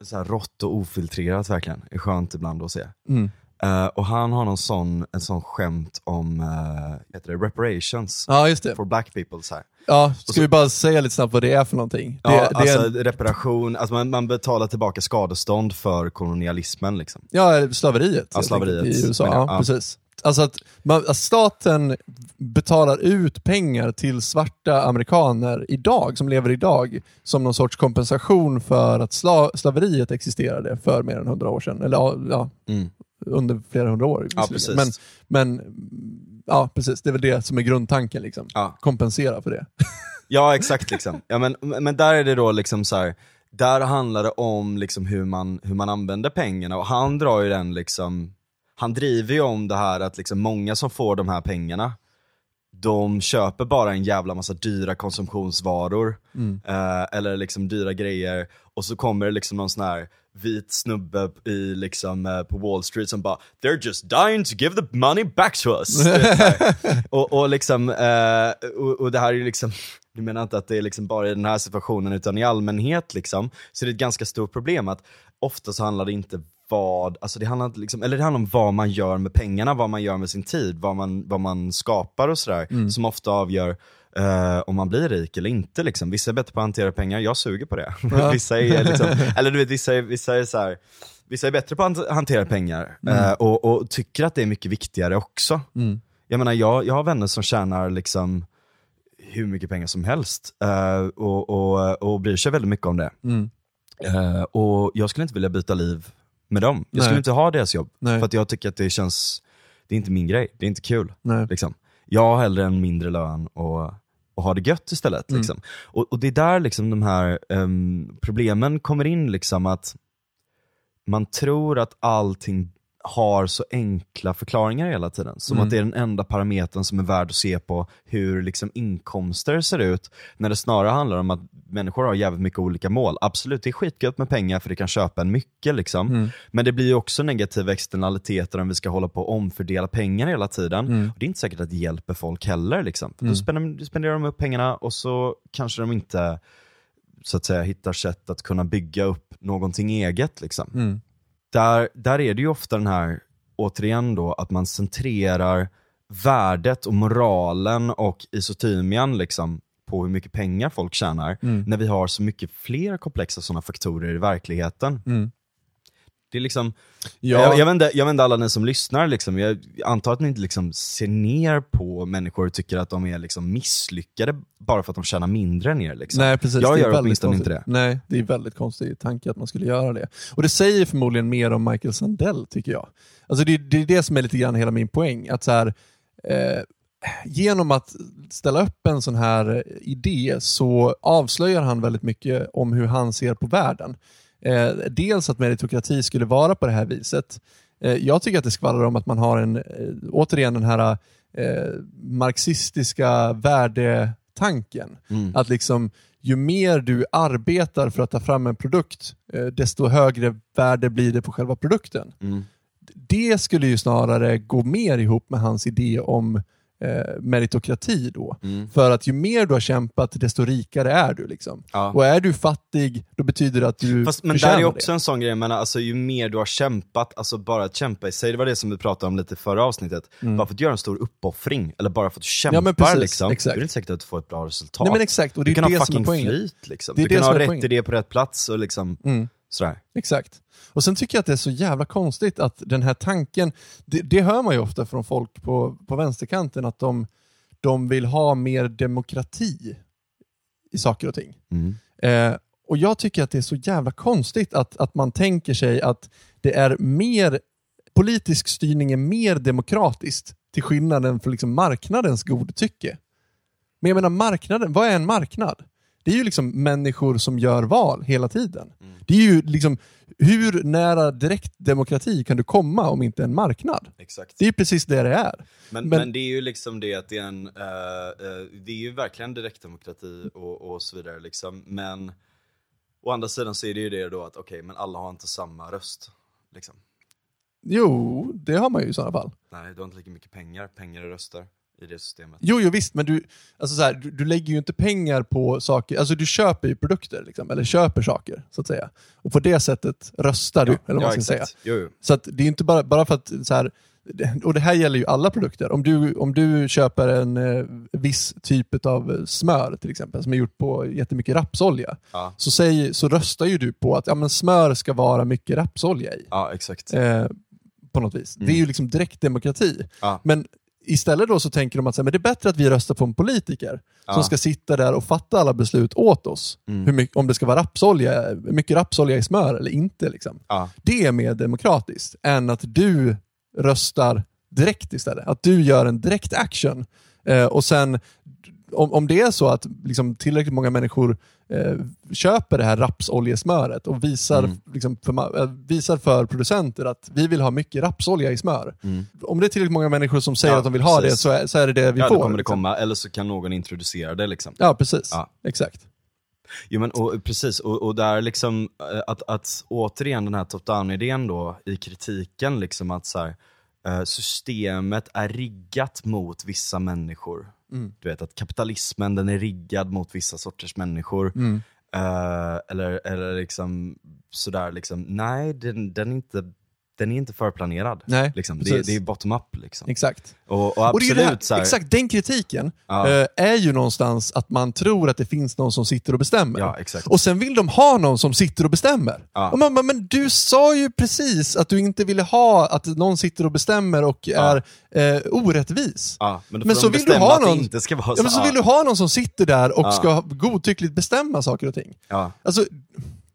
så här rått och ofiltrerat verkligen, är skönt ibland att se. Mm. Eh, och han har någon sån, en sån skämt om, uh, heter det, reparations ja, just det. for black people. Så här. Ja, ska vi bara säga lite snabbt vad det är för någonting? Det, Ja, det är alltså reparation, alltså man, man betalar tillbaka skadestånd för kolonialismen liksom. Ja, slaveriet. Ja, slaveriet, I USA, jag. ja, precis. Alltså att, man, att staten betalar ut pengar till svarta amerikaner idag, som lever idag, som någon sorts kompensation för att sla, slaveriet existerade för mer än hundra år sedan. Eller ja, Mm. Under flera hundra år. Ja, precis. men, men ja, precis. Det är väl det som är grundtanken. Liksom. Ja. Kompensera för det. <laughs> Ja exakt liksom. Ja, men, men där är det då liksom så här. där handlar det om liksom hur, man, hur man använder pengarna och han drar ju den liksom, han driver ju om det här att liksom många som får de här pengarna, de köper bara en jävla massa dyra konsumtionsvaror, eh, eller liksom dyra grejer, och så kommer det liksom någon sån här vit snubbe i liksom, eh, på Wall Street som bara “They're just dying to give the money back to us”. <laughs> Här. och, och, liksom, eh, och, och det här är liksom, <laughs> du menar inte att det är liksom bara i den här situationen utan i allmänhet liksom, så det är ett ganska stort problem att ofta så handlar det inte vad, alltså det handlar, liksom, eller det handlar om vad man gör med pengarna, vad man gör med sin tid, vad man, vad man skapar och sådär, som ofta avgör eh, om man blir rik eller inte. Liksom. Vissa är bättre på att hantera pengar, jag suger på det. <laughs> vissa är liksom, <laughs> eller du vet, vissa är, vissa är så här, Vissa är bättre på att hantera pengar eh, och, och tycker att det är mycket viktigare också. Jag menar, jag, jag har vänner som tjänar liksom hur mycket pengar som helst eh, och, och, och bryr sig väldigt mycket om det. Mm. Och jag skulle inte vilja byta liv med dem. Jag Nej. skulle inte ha deras jobb. Nej. För att jag tycker att det känns, det är inte min grej, det är inte kul. Nej. Liksom. Jag har hellre en mindre lön och, och ha det gött istället. Mm. Liksom. Och, och det är där liksom de här ehm, problemen kommer in, liksom att man tror att allting har så enkla förklaringar hela tiden. Som Mm. att det är den enda parametern som är värd att se på hur liksom inkomster ser ut. När det snarare handlar om att människor har jävligt mycket olika mål. Absolut, det är skitgött med pengar för det kan köpa en mycket. Liksom. Mm. Men det blir ju också negativa externaliteter om vi ska hålla på och omfördela pengar hela tiden. Mm. Och det är inte säkert att det hjälper folk heller. Liksom. För Då spenderar, spenderar de upp pengarna och så kanske de inte så att säga, hittar sätt att kunna bygga upp någonting eget. Liksom Mm. Där, där är det ju ofta den här, återigen då, att man centrerar värdet och moralen och isotymian liksom på hur mycket pengar folk tjänar, Mm. när vi har så mycket fler komplexa sådana faktorer i verkligheten. Mm. Det är liksom, Ja. jag, jag, inte, jag inte alla ni som lyssnar, liksom, jag antar att ni inte liksom ser ner på människor och tycker att de är liksom misslyckade bara för att de tjänar mindre än er. Liksom. Nej, precis. jag gör åtminstone konstigt. inte det. Nej, det är väldigt konstig tanke att man skulle göra det. Och det säger förmodligen mer om Michael Sandell, tycker jag. Alltså det, det är det som är lite grann hela min poäng. Att så här, eh, genom att ställa upp en sån här idé så avslöjar han väldigt mycket om hur han ser på världen. Eh, dels att meritokrati skulle vara på det här viset. Eh, jag tycker att det skvallrar om att man har en, eh, återigen den här eh, marxistiska värdetanken. Mm. Att liksom, ju mer du arbetar för att ta fram en produkt, eh, desto högre värde blir det på själva produkten. Mm. Det skulle ju snarare gå mer ihop med hans idé om eh, meritokrati då. Mm. För att ju mer du har kämpat, desto rikare är du. Liksom. Ja. Och är du fattig, då betyder det att du Fast, men där är också det. en sån grej, men alltså, ju mer du har kämpat, alltså bara att kämpa i sig, det var det som vi pratade om lite i förra avsnittet, bara för att göra en stor uppoffring, eller bara för att du kämpar Mm. Ja, men precis, liksom, exakt. det är inte säkert att du får ett bra resultat. Nej men exakt, och det du är kan det ha som är fucking poängen. flyt liksom. Det är du det kan ha rätt poängen. idé på rätt plats och liksom Mm. Sådär. Exakt. Och sen tycker jag att det är så jävla konstigt att den här tanken, det, det hör man ju ofta från folk på, på vänsterkanten, att de, de vill ha mer demokrati i saker och ting. Mm. Eh, och jag tycker att det är så jävla konstigt att, att man tänker sig att det är mer, politisk styrning är mer demokratiskt till skillnaden för liksom marknadens godtycke. Men jag menar marknaden, vad är en marknad? Det är ju liksom människor som gör val hela tiden. Det är ju liksom, hur nära direktdemokrati kan du komma om inte en marknad? Exakt. Det är ju precis det det är. Men, Men- men, det är ju liksom det att det är en, eh, eh, det är ju verkligen direktdemokrati och, och så vidare liksom. Men å andra sidan så är det ju det då att okej, men alla har inte samma röst. Liksom. Jo, det har man ju i sådana fall. Nej, du har inte lika mycket pengar, pengar är röster i det systemet. Jo, jo visst, men du, alltså så här, du, du lägger ju inte pengar på saker, alltså du köper ju produkter, liksom, eller köper saker, så att säga. Och på det sättet röstar du, eller vad man ska säga. Jo, jo. Så att det är inte bara, bara för att, så här, och det här gäller ju alla produkter. Om du, om du köper en eh, viss typ av smör till exempel, som är gjort på jättemycket rapsolja, Ja. så, säg, så röstar ju du på att ja, men smör ska vara mycket rapsolja i. Ja, exakt. Eh, på något vis. Det är ju liksom direktdemokrati. Ja. Men istället då så tänker de att men det är bättre att vi röstar på en politiker som ska sitta där och fatta alla beslut åt oss. Hur mycket, om det ska vara rapsolja, mycket rapsolja i smör eller inte. Liksom. Ja. Det är mer demokratiskt än att du röstar direkt istället. Att du gör en direkt action. Eh, och sen om, om det är så att liksom, tillräckligt många människor eh, köper det här rapsoljesmöret och visar, liksom, för, eh, visar för producenter att vi vill ha mycket rapsolja i smör. Om det är tillräckligt många människor som säger Ja, att de vill ha precis. det så är, så är det det vi ja, får. då kommer det liksom. komma, eller så kan någon introducera det liksom. Ja, precis. Ja. Exakt. Jo men och, precis, och, och där liksom eh, att, att återigen den här top-down-idén då i kritiken liksom att så här, systemet är riggat mot vissa människor. Du vet att kapitalismen den är riggad mot vissa sorters människor. Eh, eller, eller liksom sådär liksom, nej den, den, är inte, den är inte förplanerad. Nej, liksom. det, det är bottom-up liksom. Exakt. Och, och Och det är absolut det här, så här, exakt, den kritiken Ja. eh, är ju någonstans att man tror att det finns någon som sitter och bestämmer. Ja, exakt. Och sen vill de ha någon som sitter och bestämmer. Ja. Och man, men du sa ju precis att du inte ville ha att någon sitter och bestämmer och är eh, orättvis. Ja, men Men så vill du ha någon, vara ja, så. men så vill du ha någon som sitter där och ska godtyckligt bestämma saker och ting. Ja. Alltså,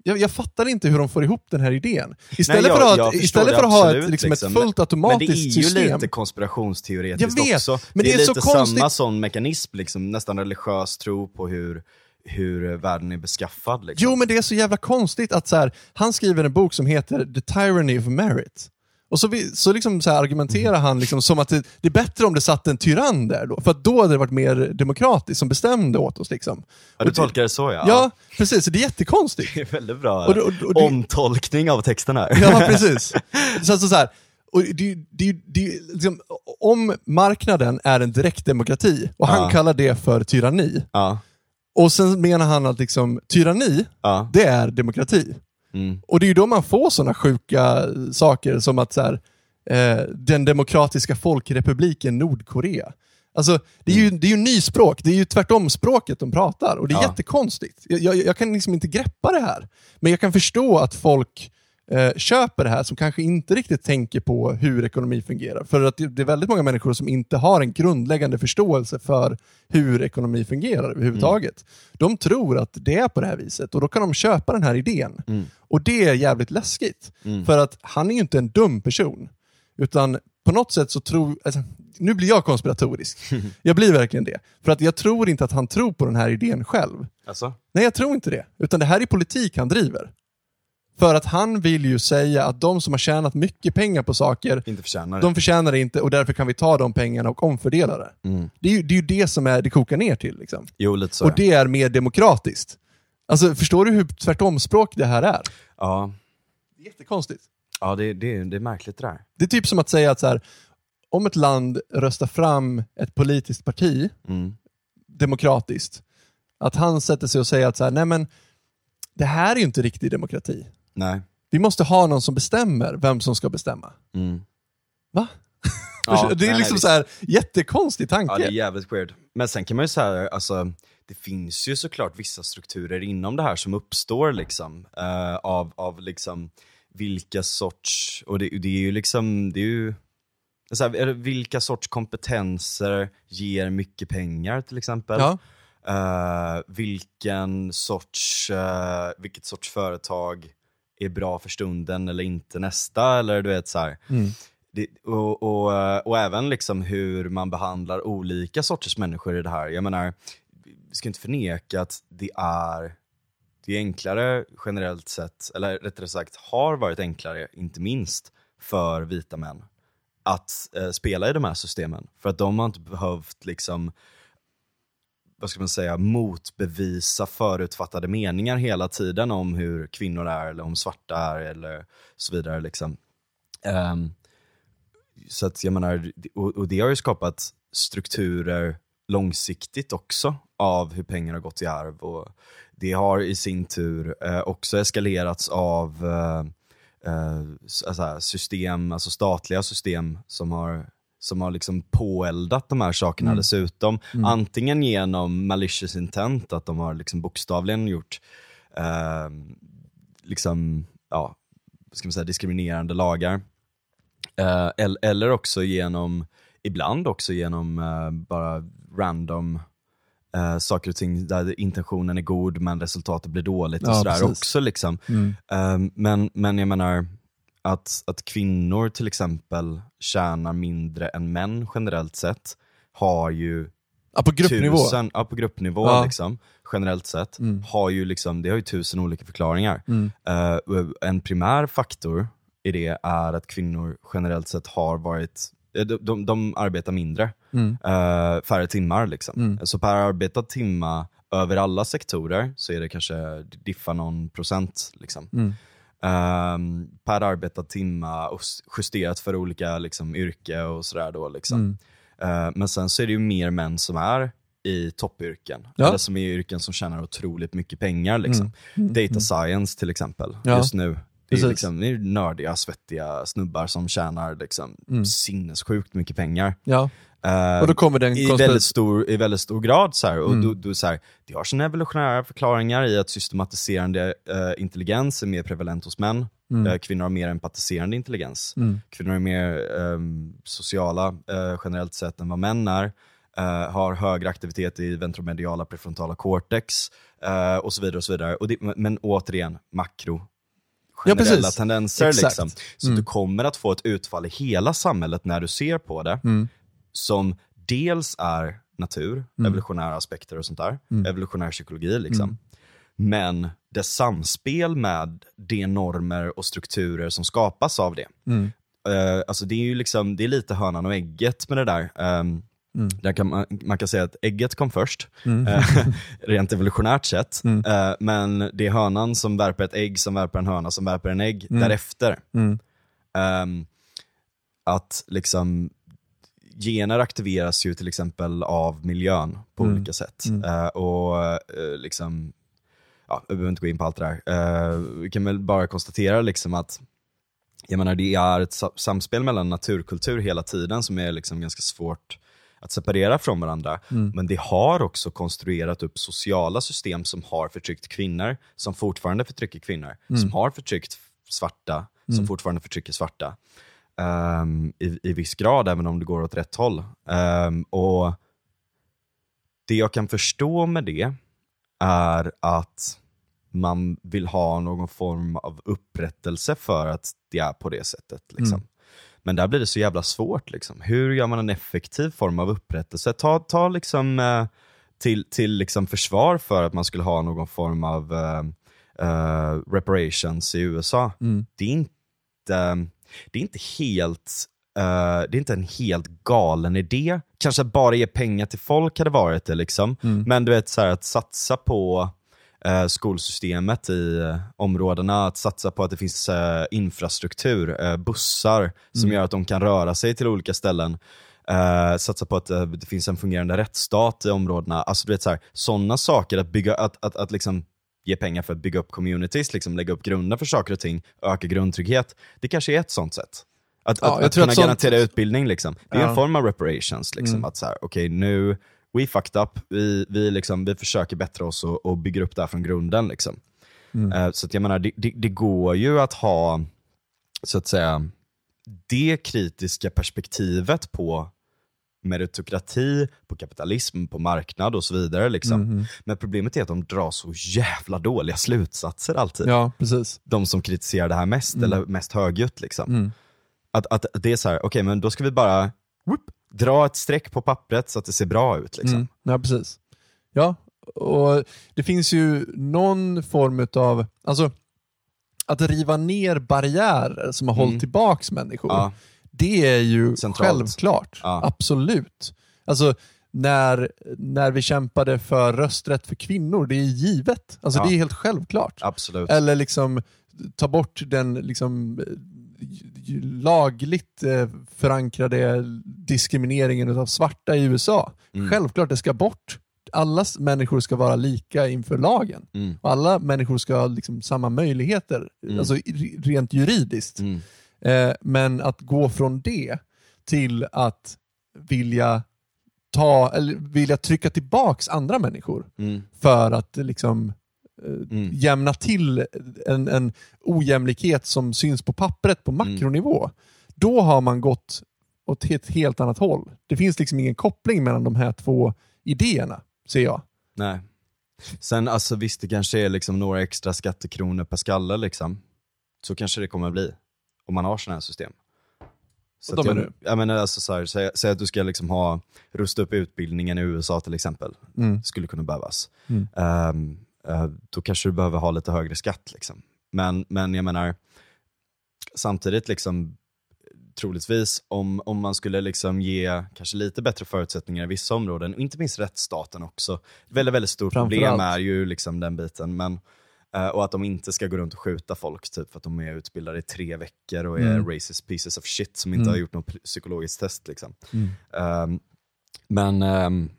jag, jag fattar inte hur de får ihop den här idén. Istället Nej, jag- för att ha ett, istället det för att ha ett, liksom liksom. ett fullt automatiskt Men det är ju system. lite konspirationsteoretiskt Jag vet, också. men det, det är, är så lite konstigt- samma sån mekanism, liksom, nästan religiös tro på hur, hur världen är beskaffad. Liksom. Jo, men det är så jävla konstigt att så här, han skriver en bok som heter The Tyranny of Merit. Och så, vi, så, liksom så argumenterar han liksom som att det, det är bättre om det satt en tyrann där då, för att då hade det varit mer demokratiskt som bestämde åt oss. Liksom. ja, du tolkar det så ja. Ja, precis. Så det är jättekonstigt. <laughs> Det är väldigt bra Och och- och omtolkning av texten här. Ja, <laughs> precis. Så, alltså, så här, och det, det, det, liksom, om marknaden är en direktdemokrati och han Ja. kallar det för tyranni, ja. och sen menar han att liksom, tyranni, Ja. det är demokrati. Mm. Och det är ju då man får sådana sjuka saker som att så här, eh, den demokratiska folkrepubliken Nordkorea. Alltså, det är ju, det är ju nyspråk, det är ju tvärtom språket de pratar och det är Ja. jättekonstigt. Jag, jag, jag kan liksom inte greppa det här. Men jag kan förstå att folk eh, köper det här som kanske inte riktigt tänker på hur ekonomi fungerar. För att det är väldigt många människor som inte har en grundläggande förståelse för hur ekonomi fungerar överhuvudtaget. De tror att det är på det här viset och då kan de köpa den här idén. Och det är jävligt läskigt. För att han är ju inte en dum person. Utan på något sätt så tror... Alltså, nu blir jag konspiratorisk. <laughs> Jag blir verkligen det. För att jag tror inte att han tror på den här idén själv. Alltså? Nej, jag tror inte det. Utan det här är politik han driver. För att han vill ju säga att de som har tjänat mycket pengar på saker, Inte förtjänar de förtjänar det inte och därför kan vi ta de pengarna och omfördela det. Det, är ju, det är ju det som är, det kokar ner till. Liksom. Jo, lite så. Och det är mer demokratiskt. Alltså, förstår du hur tvärtomspråk det här är? Ja, Det är jättekonstigt. ja det, det, det är märkligt det där. Det är typ som att säga att så här, om ett land röstar fram ett politiskt parti Mm. demokratiskt, att han sätter sig och säger att så här, nej men det här är ju inte riktig demokrati. Nej. Vi måste ha någon som bestämmer vem som ska bestämma. Mm. Va? Ja, <laughs> det är nej, liksom nej, så här jättekonstig tanke. Ja, det är jävligt weird. Men sen kan man ju säga, alltså, det finns ju såklart vissa strukturer inom det här som uppstår liksom, eh, av, av liksom vilka sorts, och det, det är ju liksom, det är ju, så här, vilka sorts kompetenser ger mycket pengar till exempel. Ja. Eh, vilken sorts, eh, vilket sorts företag är bra för stunden eller inte nästa, eller du vet så här. Det, och, och, och även liksom hur man behandlar olika sorters människor i det här. Jag menar, vi ska inte förneka att det är, det är enklare generellt sett, eller rättare sagt har varit enklare, inte minst för vita män, att eh, spela i de här systemen. För att de har inte behövt liksom vad ska man säga, motbevisa förutfattade meningar hela tiden om hur kvinnor är eller om svarta är eller så vidare. Liksom. Um, så att jag menar, och, och det har ju skapat strukturer långsiktigt också av hur pengar har gått i arv och det har i sin tur eh, också eskalerats av eh, eh, alltså system, alltså statliga system som har som har liksom påeldat de här sakerna dessutom. Antingen genom malicious intent, att de har liksom bokstavligen gjort eh, liksom, ja, ska man säga, diskriminerande lagar. Eh, el- eller också genom, ibland också genom eh, bara random eh, saker och ting där intentionen är god men resultatet blir dåligt och Ja, sådär precis. också. Liksom. Mm. Eh, men, men jag menar, att, att kvinnor till exempel tjänar mindre än män generellt sett har ju Ja, på gruppnivå. tusen, ja, på gruppnivå Ja. liksom, generellt sett, Mm. har ju liksom, det har ju tusen olika förklaringar. Mm. Eh, en primär faktor i det är att kvinnor generellt sett har varit, eh, de, de, de arbetar mindre, Mm. eh, färre timmar. Liksom. Mm. Så per arbetad timma över alla sektorer så är det kanske diffa någon procent. Liksom. Mm. Ehm, per arbetad timma och justerat för olika liksom, yrke och sådär då. Liksom. Mm. Eh, men sen så är det ju mer män som är i toppyrken. Ja. Eller som är i yrken som tjänar otroligt mycket pengar. Liksom. Mm. Data science till exempel, Ja. just nu. Det är, Precis. liksom, det är nördiga, svettiga snubbar som tjänar liksom, Mm. sinnessjukt mycket pengar. Ja. Eh, Och då kommer den i, väldigt stor, I väldigt stor grad. Så här, och Mm. då, då, så här, det har sina evolutionära förklaringar i att systematiserande eh, intelligens är mer prevalent hos män. Mm. Eh, kvinnor har mer empatiserande intelligens. Mm. Kvinnor är mer ehm, sociala generellt sett än vad män är. Har högre aktivitet i ventromediala prefrontala cortex och så vidare. och så vidare. Och det, men återigen, makro. Ja, Generella precis. tendenser. Exakt. Liksom. Så Mm. du kommer att få ett utfall i hela samhället när du ser på det Mm. Som dels är natur, Mm. evolutionära aspekter och sånt där, Mm. evolutionär psykologi liksom. Mm. Men dess samspel med de normer och strukturer som skapas av det. Mm. Eh, alltså det är ju liksom, det är lite hönan och ägget med det där. Um, Mm. där kan man, man kan säga att ägget kom först, Mm. eh, <laughs> rent evolutionärt sett. Mm. Eh, men det är hönan som värper ett ägg, som värper en höna, som värper en ägg Mm. därefter. Ehm, att liksom gener aktiveras ju till exempel av miljön på Mm. olika sätt. Mm. Eh, och eh, liksom, ja, vi behöver inte gå in på allt det där. Eh, vi kan väl bara konstatera liksom att jag menar det är ett sa- samspel mellan naturkultur hela tiden som är liksom ganska svårt att separera från varandra. Men det har också konstruerat upp sociala system som har förtryckt kvinnor, som fortfarande förtrycker kvinnor, som har förtryckt svarta, som fortfarande förtrycker svarta. Ehm, i, I viss grad, även om det går åt rätt håll. Ehm, och Det jag kan förstå med det är att man vill ha någon form av upprättelse för att det är på det sättet. Liksom. Men där blir det så jävla svårt. Liksom. Hur gör man en effektiv form av upprättelse? Ta, ta liksom, eh, till, till liksom försvar för att man skulle ha någon form av eh, eh, reparations i USA. Det, är inte, det är inte helt eh, det är inte en helt galen idé. Kanske att bara ge pengar till folk hade varit det. Liksom. Men du vet, så här, att satsa på eh, skolsystemet i eh, områdena, att satsa på att det finns eh, infrastruktur, bussar som gör att de kan röra sig till olika ställen. Satsa på att det finns en fungerande rättsstat i områdena. Alltså du vet så här, sådana saker, att, bygga, att, att, att liksom ge pengar för att bygga upp communities, liksom lägga upp grunder för saker och ting, öka grundtrygghet. Det kanske är ett sånt sätt. Att, Ja, att, att kunna att sånt- garantera utbildning, liksom. det är Ja. en form av reparations. Liksom, Att så här, okej nu, we fucked up, vi, vi, liksom, vi försöker bättra oss och, och bygger upp det här från grunden. Liksom. Eh, så att jag menar, det, det, det går ju att ha, så att säga, det kritiska perspektivet på meritokrati, på kapitalism, på marknad och så vidare. Liksom. Men problemet är att de drar så jävla dåliga slutsatser alltid. Ja, precis. De som kritiserar det här mest, eller mest högljutt. Liksom. Mm. Att, att det är så här, okej men då ska vi bara whoop, dra ett streck på pappret så att det ser bra ut. Liksom. Mm. Ja, precis. Ja, och det finns ju någon form av, alltså att riva ner barriärer som har hållit tillbaks människor. Mm. Ja. Det är ju Centralt. självklart. Ja. Absolut. Alltså, när, när vi kämpade för rösträtt för kvinnor, det är givet. Alltså, Ja. Det är helt självklart. Absolut. Eller liksom ta bort den liksom, lagligt eh, förankrade diskrimineringen av svarta i USA. Mm. Självklart, det ska bort. Alla människor ska vara lika inför lagen. Mm. Alla människor ska ha liksom samma möjligheter, alltså i- rent juridiskt. Mm. Eh, men att gå från det till att vilja ta, eller vilja trycka tillbaks andra människor Mm. för att liksom eh, Mm. jämna till en, en ojämlikhet som syns på pappret på makronivå. Då har man gått åt ett helt annat håll. Det finns liksom ingen koppling mellan de här två idéerna, ser jag. Nej. Sen alltså visst, det kanske är liksom några extra skattekronor per skalle liksom. Så kanske det kommer bli. Om man har sådana här system. Så då jag, jag menar alltså så här, säg, säg att du ska liksom ha, rusta upp utbildningen i USA till exempel. Mm. Skulle kunna behövas. Mm. Ehm, eh, då kanske du behöver ha lite högre skatt. Liksom. Men, men jag menar, samtidigt liksom troligtvis om, om man skulle liksom ge kanske lite bättre förutsättningar i vissa områden, och inte minst rättsstaten också. Väldigt, väldigt stort problem är ju liksom den biten. Men, och att de inte ska gå runt och skjuta folk typ för att de är utbildade i tre veckor och är Mm. racist pieces of shit som inte Mm. har gjort något psykologiskt test. Liksom. Mm. Ehm, men ehm,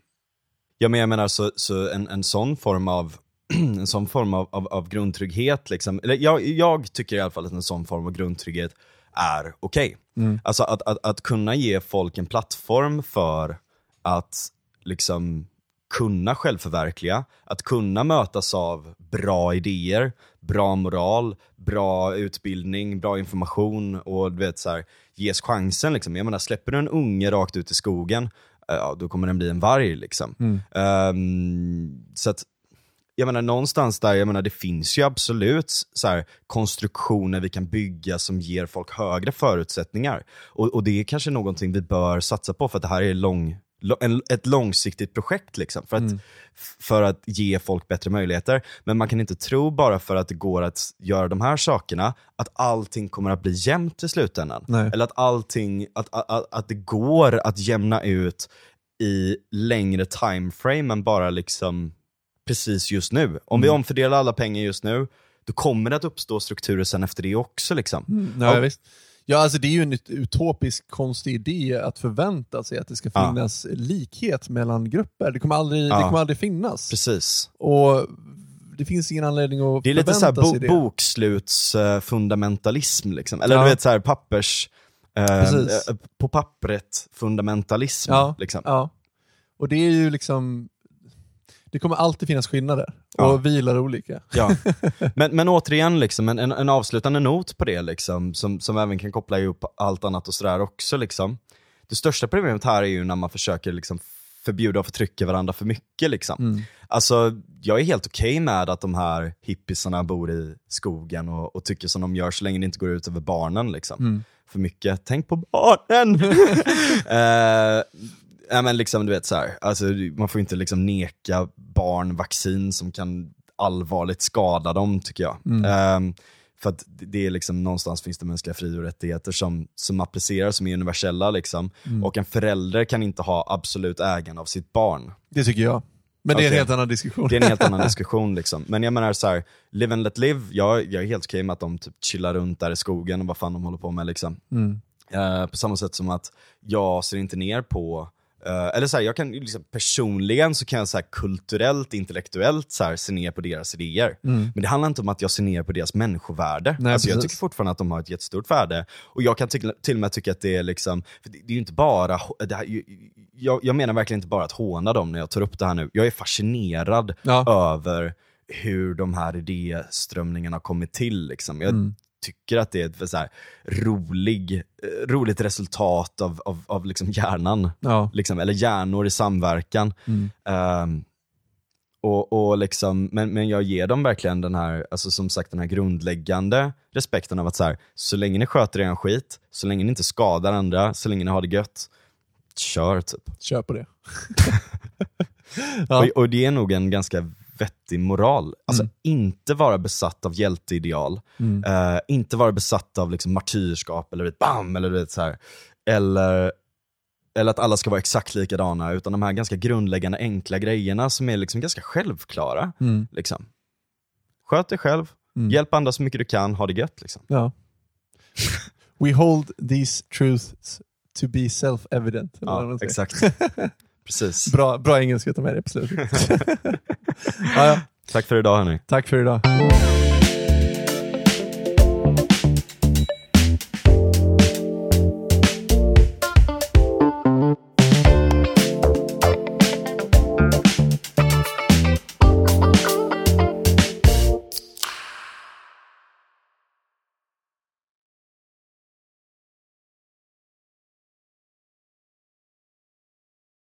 ja, men jag menar så, så en, en sån form av <clears throat> en sån form av, av, av grundtrygghet, liksom, eller jag, jag tycker i alla fall att en sån form av grundtrygghet är okej. Mm. Alltså att, att, att kunna ge folk en plattform för att liksom kunna självförverkliga, att kunna mötas av bra idéer, bra moral, bra utbildning, bra information och du vet så här, ges chansen. Liksom. Jag menar, släpper du en unge rakt ut i skogen, eh, ja, då kommer den bli en varg. Liksom. Ehm, så att jag menar någonstans där, jag menar det finns ju absolut så här, konstruktioner vi kan bygga som ger folk högre förutsättningar. Och, och det är kanske någonting vi bör satsa på för att det här är lång, en, ett långsiktigt projekt. Liksom, för, att, f- för att ge folk bättre möjligheter. Men man kan inte tro bara för att det går att göra de här sakerna, att allting kommer att bli jämnt i slutändan. Nej. Eller att allting, att, att, att, det går att jämna ut i längre timeframe än bara liksom precis just nu. Om vi omfördelar alla pengar just nu, då kommer det att uppstå strukturer sen efter det också. Liksom. Ja, Ja. visst. Ja, alltså det är ju en ut- utopisk konstig idé att förvänta sig att det ska Ja. finnas likhet mellan grupper. Det kommer aldrig, det Ja. kommer aldrig finnas. Precis. Och det finns ingen anledning att Det är lite såhär förvänta sig bo, det. bokslutsfundamentalism liksom. Eller Ja. du vet såhär pappers, eh, Precis. eh, på pappret fundamentalism Ja, liksom. ja. Och det är ju liksom, det kommer alltid finnas skillnader. Ja. Och vi gillar olika. Ja. <laughs> Men, men återigen, liksom, en, en, avslutande not på det, liksom, som, som även kan koppla ihop allt annat och sådär också. Liksom. Det största problemet här är ju när man försöker liksom, förbjuda och förtrycka varandra för mycket. Liksom. Alltså, jag är helt okej med att de här hippisarna bor i skogen och, och tycker som de gör så länge det inte går ut över barnen. Liksom. För mycket, tänk på barnen! <laughs> <laughs> eh, ja, men liksom, du vet, så här, alltså, man får inte liksom neka barn vaccin som kan allvarligt skada dem tycker jag. Ehm, för att det är liksom, någonstans finns det mänskliga fri och rättigheter som, som appliceras, som är universella. Liksom. Och en förälder kan inte ha absolut ägande av sitt barn. Det tycker jag. Men det är en helt annan diskussion. Det är en helt annan <laughs> diskussion. Liksom. Men jag menar så här, live and let live, jag, jag är helt okej med att de typ chillar runt där i skogen och vad fan de håller på med. Liksom. Eh, på samma sätt som att jag ser inte ner på eh, eller så här, jag kan liksom, personligen så kan jag så här, kulturellt, intellektuellt så här, se ner på deras idéer. Men det handlar inte om att jag ser ner på deras människovärde. Nej, alltså, jag tycker fortfarande att de har ett jättestort värde. Och jag kan till, till och med tycka att det är liksom, det, det är inte bara, här, jag, jag menar verkligen inte bara att håna dem när jag tar upp det här nu. Jag är fascinerad Ja. över hur de här idéströmningarna har kommit till. Liksom. Jag Mm. Tycker att det är ett så här rolig, eh, roligt resultat av, av, av liksom hjärnan. Ja. Liksom, eller hjärnor i samverkan. Mm. Ehm, och, och liksom, men, men jag ger dem verkligen den här, alltså som sagt den här grundläggande respekten av att så, här, så länge ni sköter er skit, så länge ni inte skadar andra, så länge ni har det gött, kör typ. Kör på det. <laughs> <laughs> Ja. Och, och det är nog en ganska vettig moral. Alltså inte vara besatt av hjälteideal, eh, inte vara besatt av liksom martyrskap eller bam, eller vet så här. Eller, eller att alla ska vara exakt likadana, utan de här ganska grundläggande enkla grejerna som är liksom ganska självklara. Liksom. Sköt dig själv, hjälp andra så mycket du kan, ha det gött. Liksom. Ja. We hold these truths to be self-evident. Ja, exakt. <laughs> Precis. Bra, bra engelska att ta med det på slutet. <laughs> ja, ja. Tack för idag hörni. Tack för idag.